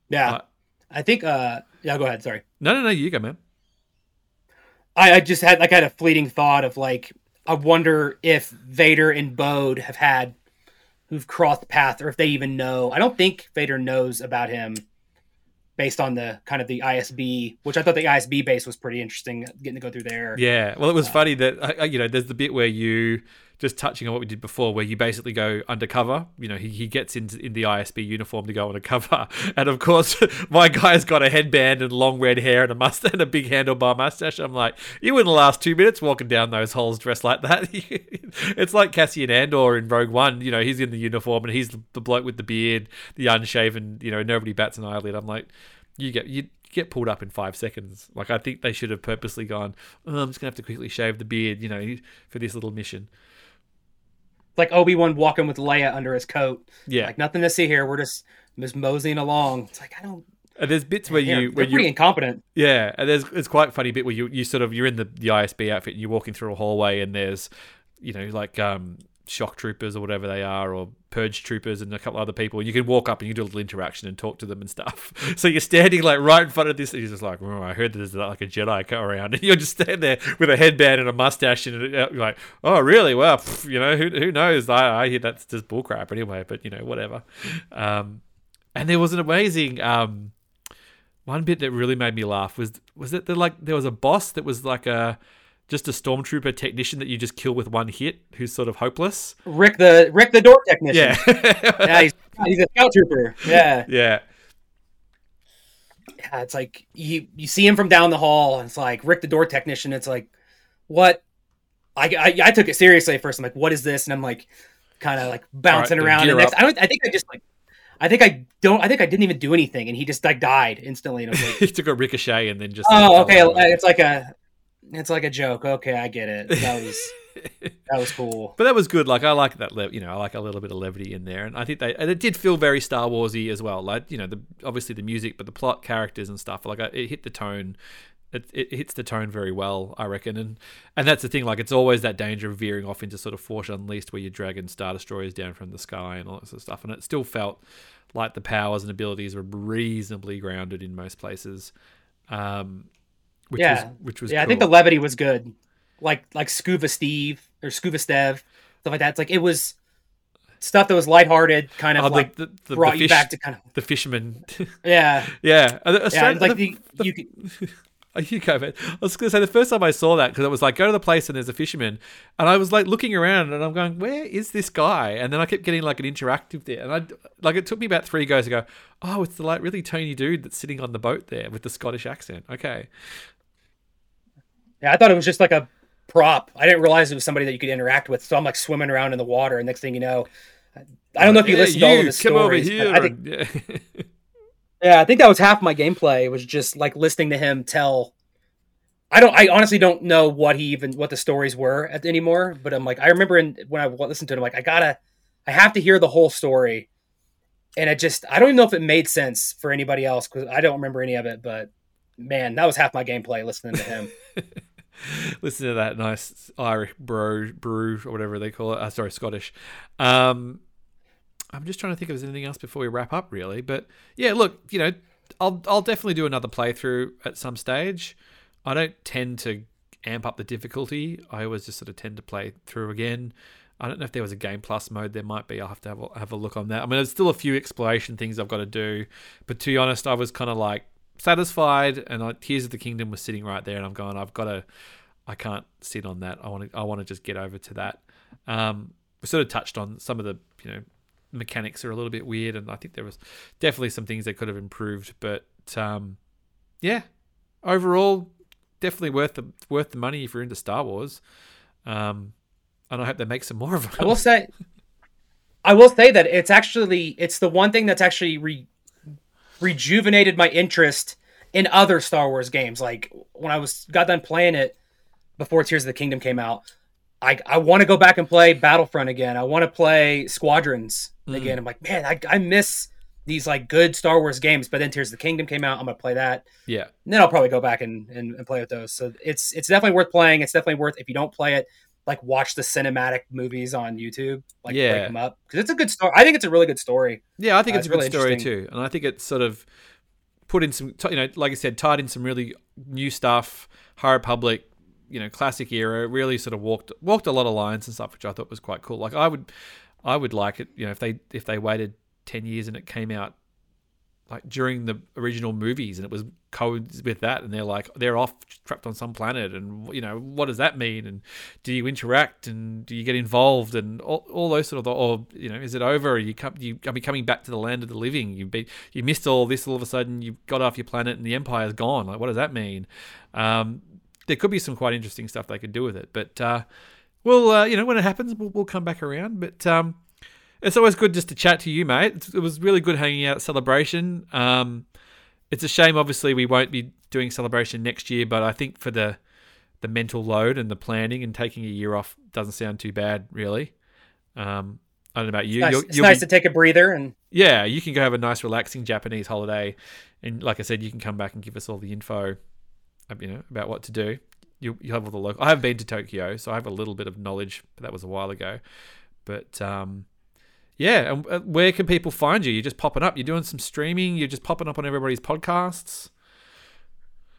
Yeah, uh, I think. uh Yeah, go ahead. Sorry. No, no, no. You go, man. I, I just had like I had a fleeting thought of like I wonder if Vader and Bode have had who've crossed paths or if they even know. I don't think Vader knows about him based on the kind of the ISB, which I thought the ISB base was pretty interesting, getting to go through there. Yeah, well, it was uh, funny that you know there's the bit where you just touching on what we did before, where you basically go undercover. You know, he, he gets into in the ISB uniform to go undercover, and of course, my guy's got a headband and long red hair and a mustache and a big handlebar mustache. I'm like, you wouldn't last two minutes walking down those holes dressed like that. it's like Cassian Andor in Rogue One. You know, he's in the uniform and he's the bloke with the beard, the unshaven. You know, nobody bats an eyelid. I'm like, you get you get pulled up in five seconds. Like I think they should have purposely gone. Oh, I'm just gonna have to quickly shave the beard, you know, for this little mission. Like Obi Wan walking with Leia under his coat. Yeah, like nothing to see here. We're just just moseying along. It's like I don't. And there's bits where you where you pretty incompetent. Yeah, and there's it's quite funny bit where you you sort of you're in the the ISB outfit and you're walking through a hallway and there's you know like um shock troopers or whatever they are, or purge troopers and a couple other people. You can walk up and you do a little interaction and talk to them and stuff. So you're standing like right in front of this. And he's just like, oh, I heard there's like a Jedi come around, and you're just standing there with a headband and a mustache, and uh, you're like, oh, really? Well, pff, you know, who who knows? I, I hear that's just bullcrap anyway. But you know, whatever. Um, and there was an amazing. Um, one bit that really made me laugh was was that like there was a boss that was like a just a stormtrooper technician that you just kill with one hit, who's sort of hopeless. Rick the Rick the door technician. Yeah, yeah, he's, he's a scout trooper. Yeah, yeah. Yeah, it's like you you see him from down the hall, and it's like Rick the door technician. It's like, what? I, I, I took it seriously at first. I'm like, what is this? And I'm like, kind of like bouncing right, around. And next, I don't. I think I just like I think I don't. I think I didn't even do anything, and he just like died instantly. And like, he took a ricochet and then just. Oh, okay. It's like a it's like a joke. Okay, I get it. That was that was cool. But that was good. Like I like that. Le- you know, I like a little bit of levity in there, and I think they and it did feel very Star Warsy as well. Like you know, the obviously the music, but the plot, characters, and stuff. Like it hit the tone. It, it hits the tone very well, I reckon, and and that's the thing. Like it's always that danger of veering off into sort of Force Unleashed, where you're dragging star destroyers down from the sky and all that sort of stuff. And it still felt like the powers and abilities were reasonably grounded in most places. Um, which yeah. was which was yeah. cool. I think the levity was good, like like Scuba Steve or Skoova Stev, stuff like that. It's like it was stuff that was lighthearted, kind of oh, like the, the, brought the fish, you back to kind of the fisherman. yeah, yeah. yeah uh, like the, you could. Oh, you go, man. I was going to say the first time I saw that because it was like go to the place and there's a fisherman, and I was like looking around and I'm going, where is this guy? And then I kept getting like an interactive there, and I like it took me about three goes to go, oh, it's the like really tony dude that's sitting on the boat there with the Scottish accent. Okay, yeah, I thought it was just like a prop. I didn't realize it was somebody that you could interact with. So I'm like swimming around in the water, and next thing you know, I don't know if you listened to all of come stories. Over here. I think, yeah. yeah, I think that was half my gameplay. Was just like listening to him tell. I don't. I honestly don't know what he even what the stories were at, anymore. But I'm like, I remember in, when I listened to it, I'm like, I gotta, I have to hear the whole story. And it just, I don't even know if it made sense for anybody else because I don't remember any of it. But man, that was half my gameplay listening to him. listen to that nice Irish bro brew or whatever they call it. Uh, sorry, Scottish. Um, I'm just trying to think if there's anything else before we wrap up, really. But yeah, look, you know, I'll I'll definitely do another playthrough at some stage. I don't tend to amp up the difficulty. I always just sort of tend to play through again. I don't know if there was a game plus mode. There might be. I'll have to have a, have a look on that. I mean, there's still a few exploration things I've got to do, but to be honest, I was kind of like satisfied, and I, Tears of the Kingdom was sitting right there, and I'm going, I've got to, I can't sit on that. I want to, I want to just get over to that. Um, we sort of touched on some of the, you know, mechanics are a little bit weird, and I think there was definitely some things that could have improved, but um, yeah, overall, definitely worth the worth the money if you're into Star Wars. Um, and I hope they make some more of them. I will say, I will say that it's actually it's the one thing that's actually re- rejuvenated my interest in other Star Wars games. Like when I was got done playing it before Tears of the Kingdom came out, I I want to go back and play Battlefront again. I want to play Squadrons mm. again. I'm like, man, I, I miss these like good Star Wars games. But then Tears of the Kingdom came out. I'm gonna play that. Yeah. And then I'll probably go back and, and, and play with those. So it's it's definitely worth playing. It's definitely worth if you don't play it, like watch the cinematic movies on YouTube, like yeah. break them up because it's a good story. I think it's a really good story. Yeah, I think uh, it's, it's, a good story too, and I think it's sort of put in some, you know, like I said, tied in some really new stuff. High Republic, you know, classic era, really sort of walked walked a lot of lines and stuff, which I thought was quite cool. Like I would, I would like it, you know, if they if they waited ten years and it came out like during the original movies, and it was codes with that, and they're like they're off trapped on some planet, and you know what does that mean? And do you interact and do you get involved and all, all those sort of or you know is it over? you come you are be coming back to the land of the living. You be you missed all this all of a sudden you've got off your planet and the empire's gone. Like what does that mean? Um, there could be some quite interesting stuff they could do with it, but uh, well, uh, you know when it happens, we'll, we'll come back around. But um, it's always good just to chat to you, mate. It was really good hanging out at Celebration. Um, it's a shame, obviously, we won't be doing Celebration next year, but I think for the the mental load and the planning and taking a year off doesn't sound too bad, really. Um, I don't know about you. It's nice, it's nice be, to take a breather and yeah, you can go have a nice, relaxing Japanese holiday, and like I said, you can come back and give us all the info, you know, about what to do. You you have all the local. I have been to Tokyo, so I have a little bit of knowledge, but that was a while ago. But um, yeah, and uh, where can people find you? You're just popping up. You're doing some streaming. You're just popping up on everybody's podcasts.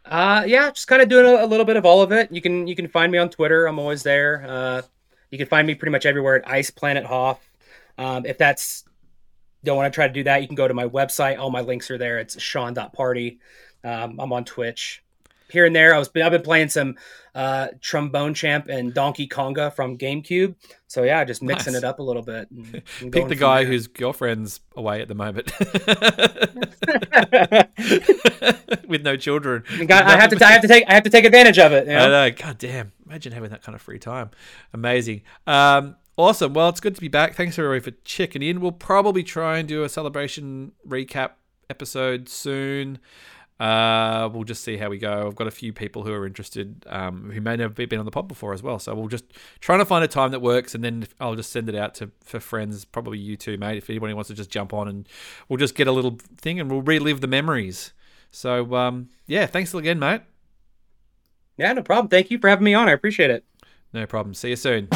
Uh, yeah, just kind of doing a, a, little bit of all of it. You can you can find me on Twitter. I'm always there. Uh, you can find me pretty much everywhere at Ice Planet Hoff. Um, if that's don't want to try to do that, you can go to my website. All my links are there. It's Shawn.party. Um, I'm on Twitch here and there. I was I've been playing some uh, trombone champ and Donkey Konga from GameCube. So yeah, just mixing nice. it up a little bit. And, and Pick the guy there. whose girlfriend's away at the moment with no children. God, I have to I have to take I have to take advantage of it. You know? I know. God damn! Imagine having that kind of free time. Amazing. Um, awesome. Well, it's good to be back. Thanks everybody for checking in. We'll probably try and do a celebration recap episode soon. Uh, we'll just see how we go. I've got a few people who are interested um, who may never been on the pod before as well. So we'll just trying to find a time that works, and then I'll just send it out to for friends, probably you too, mate. If anybody wants to just jump on, and we'll just get a little thing, and we'll relive the memories. So um, yeah, thanks again, mate. Yeah, no problem. Thank you for having me on. I appreciate it. No problem. See you soon.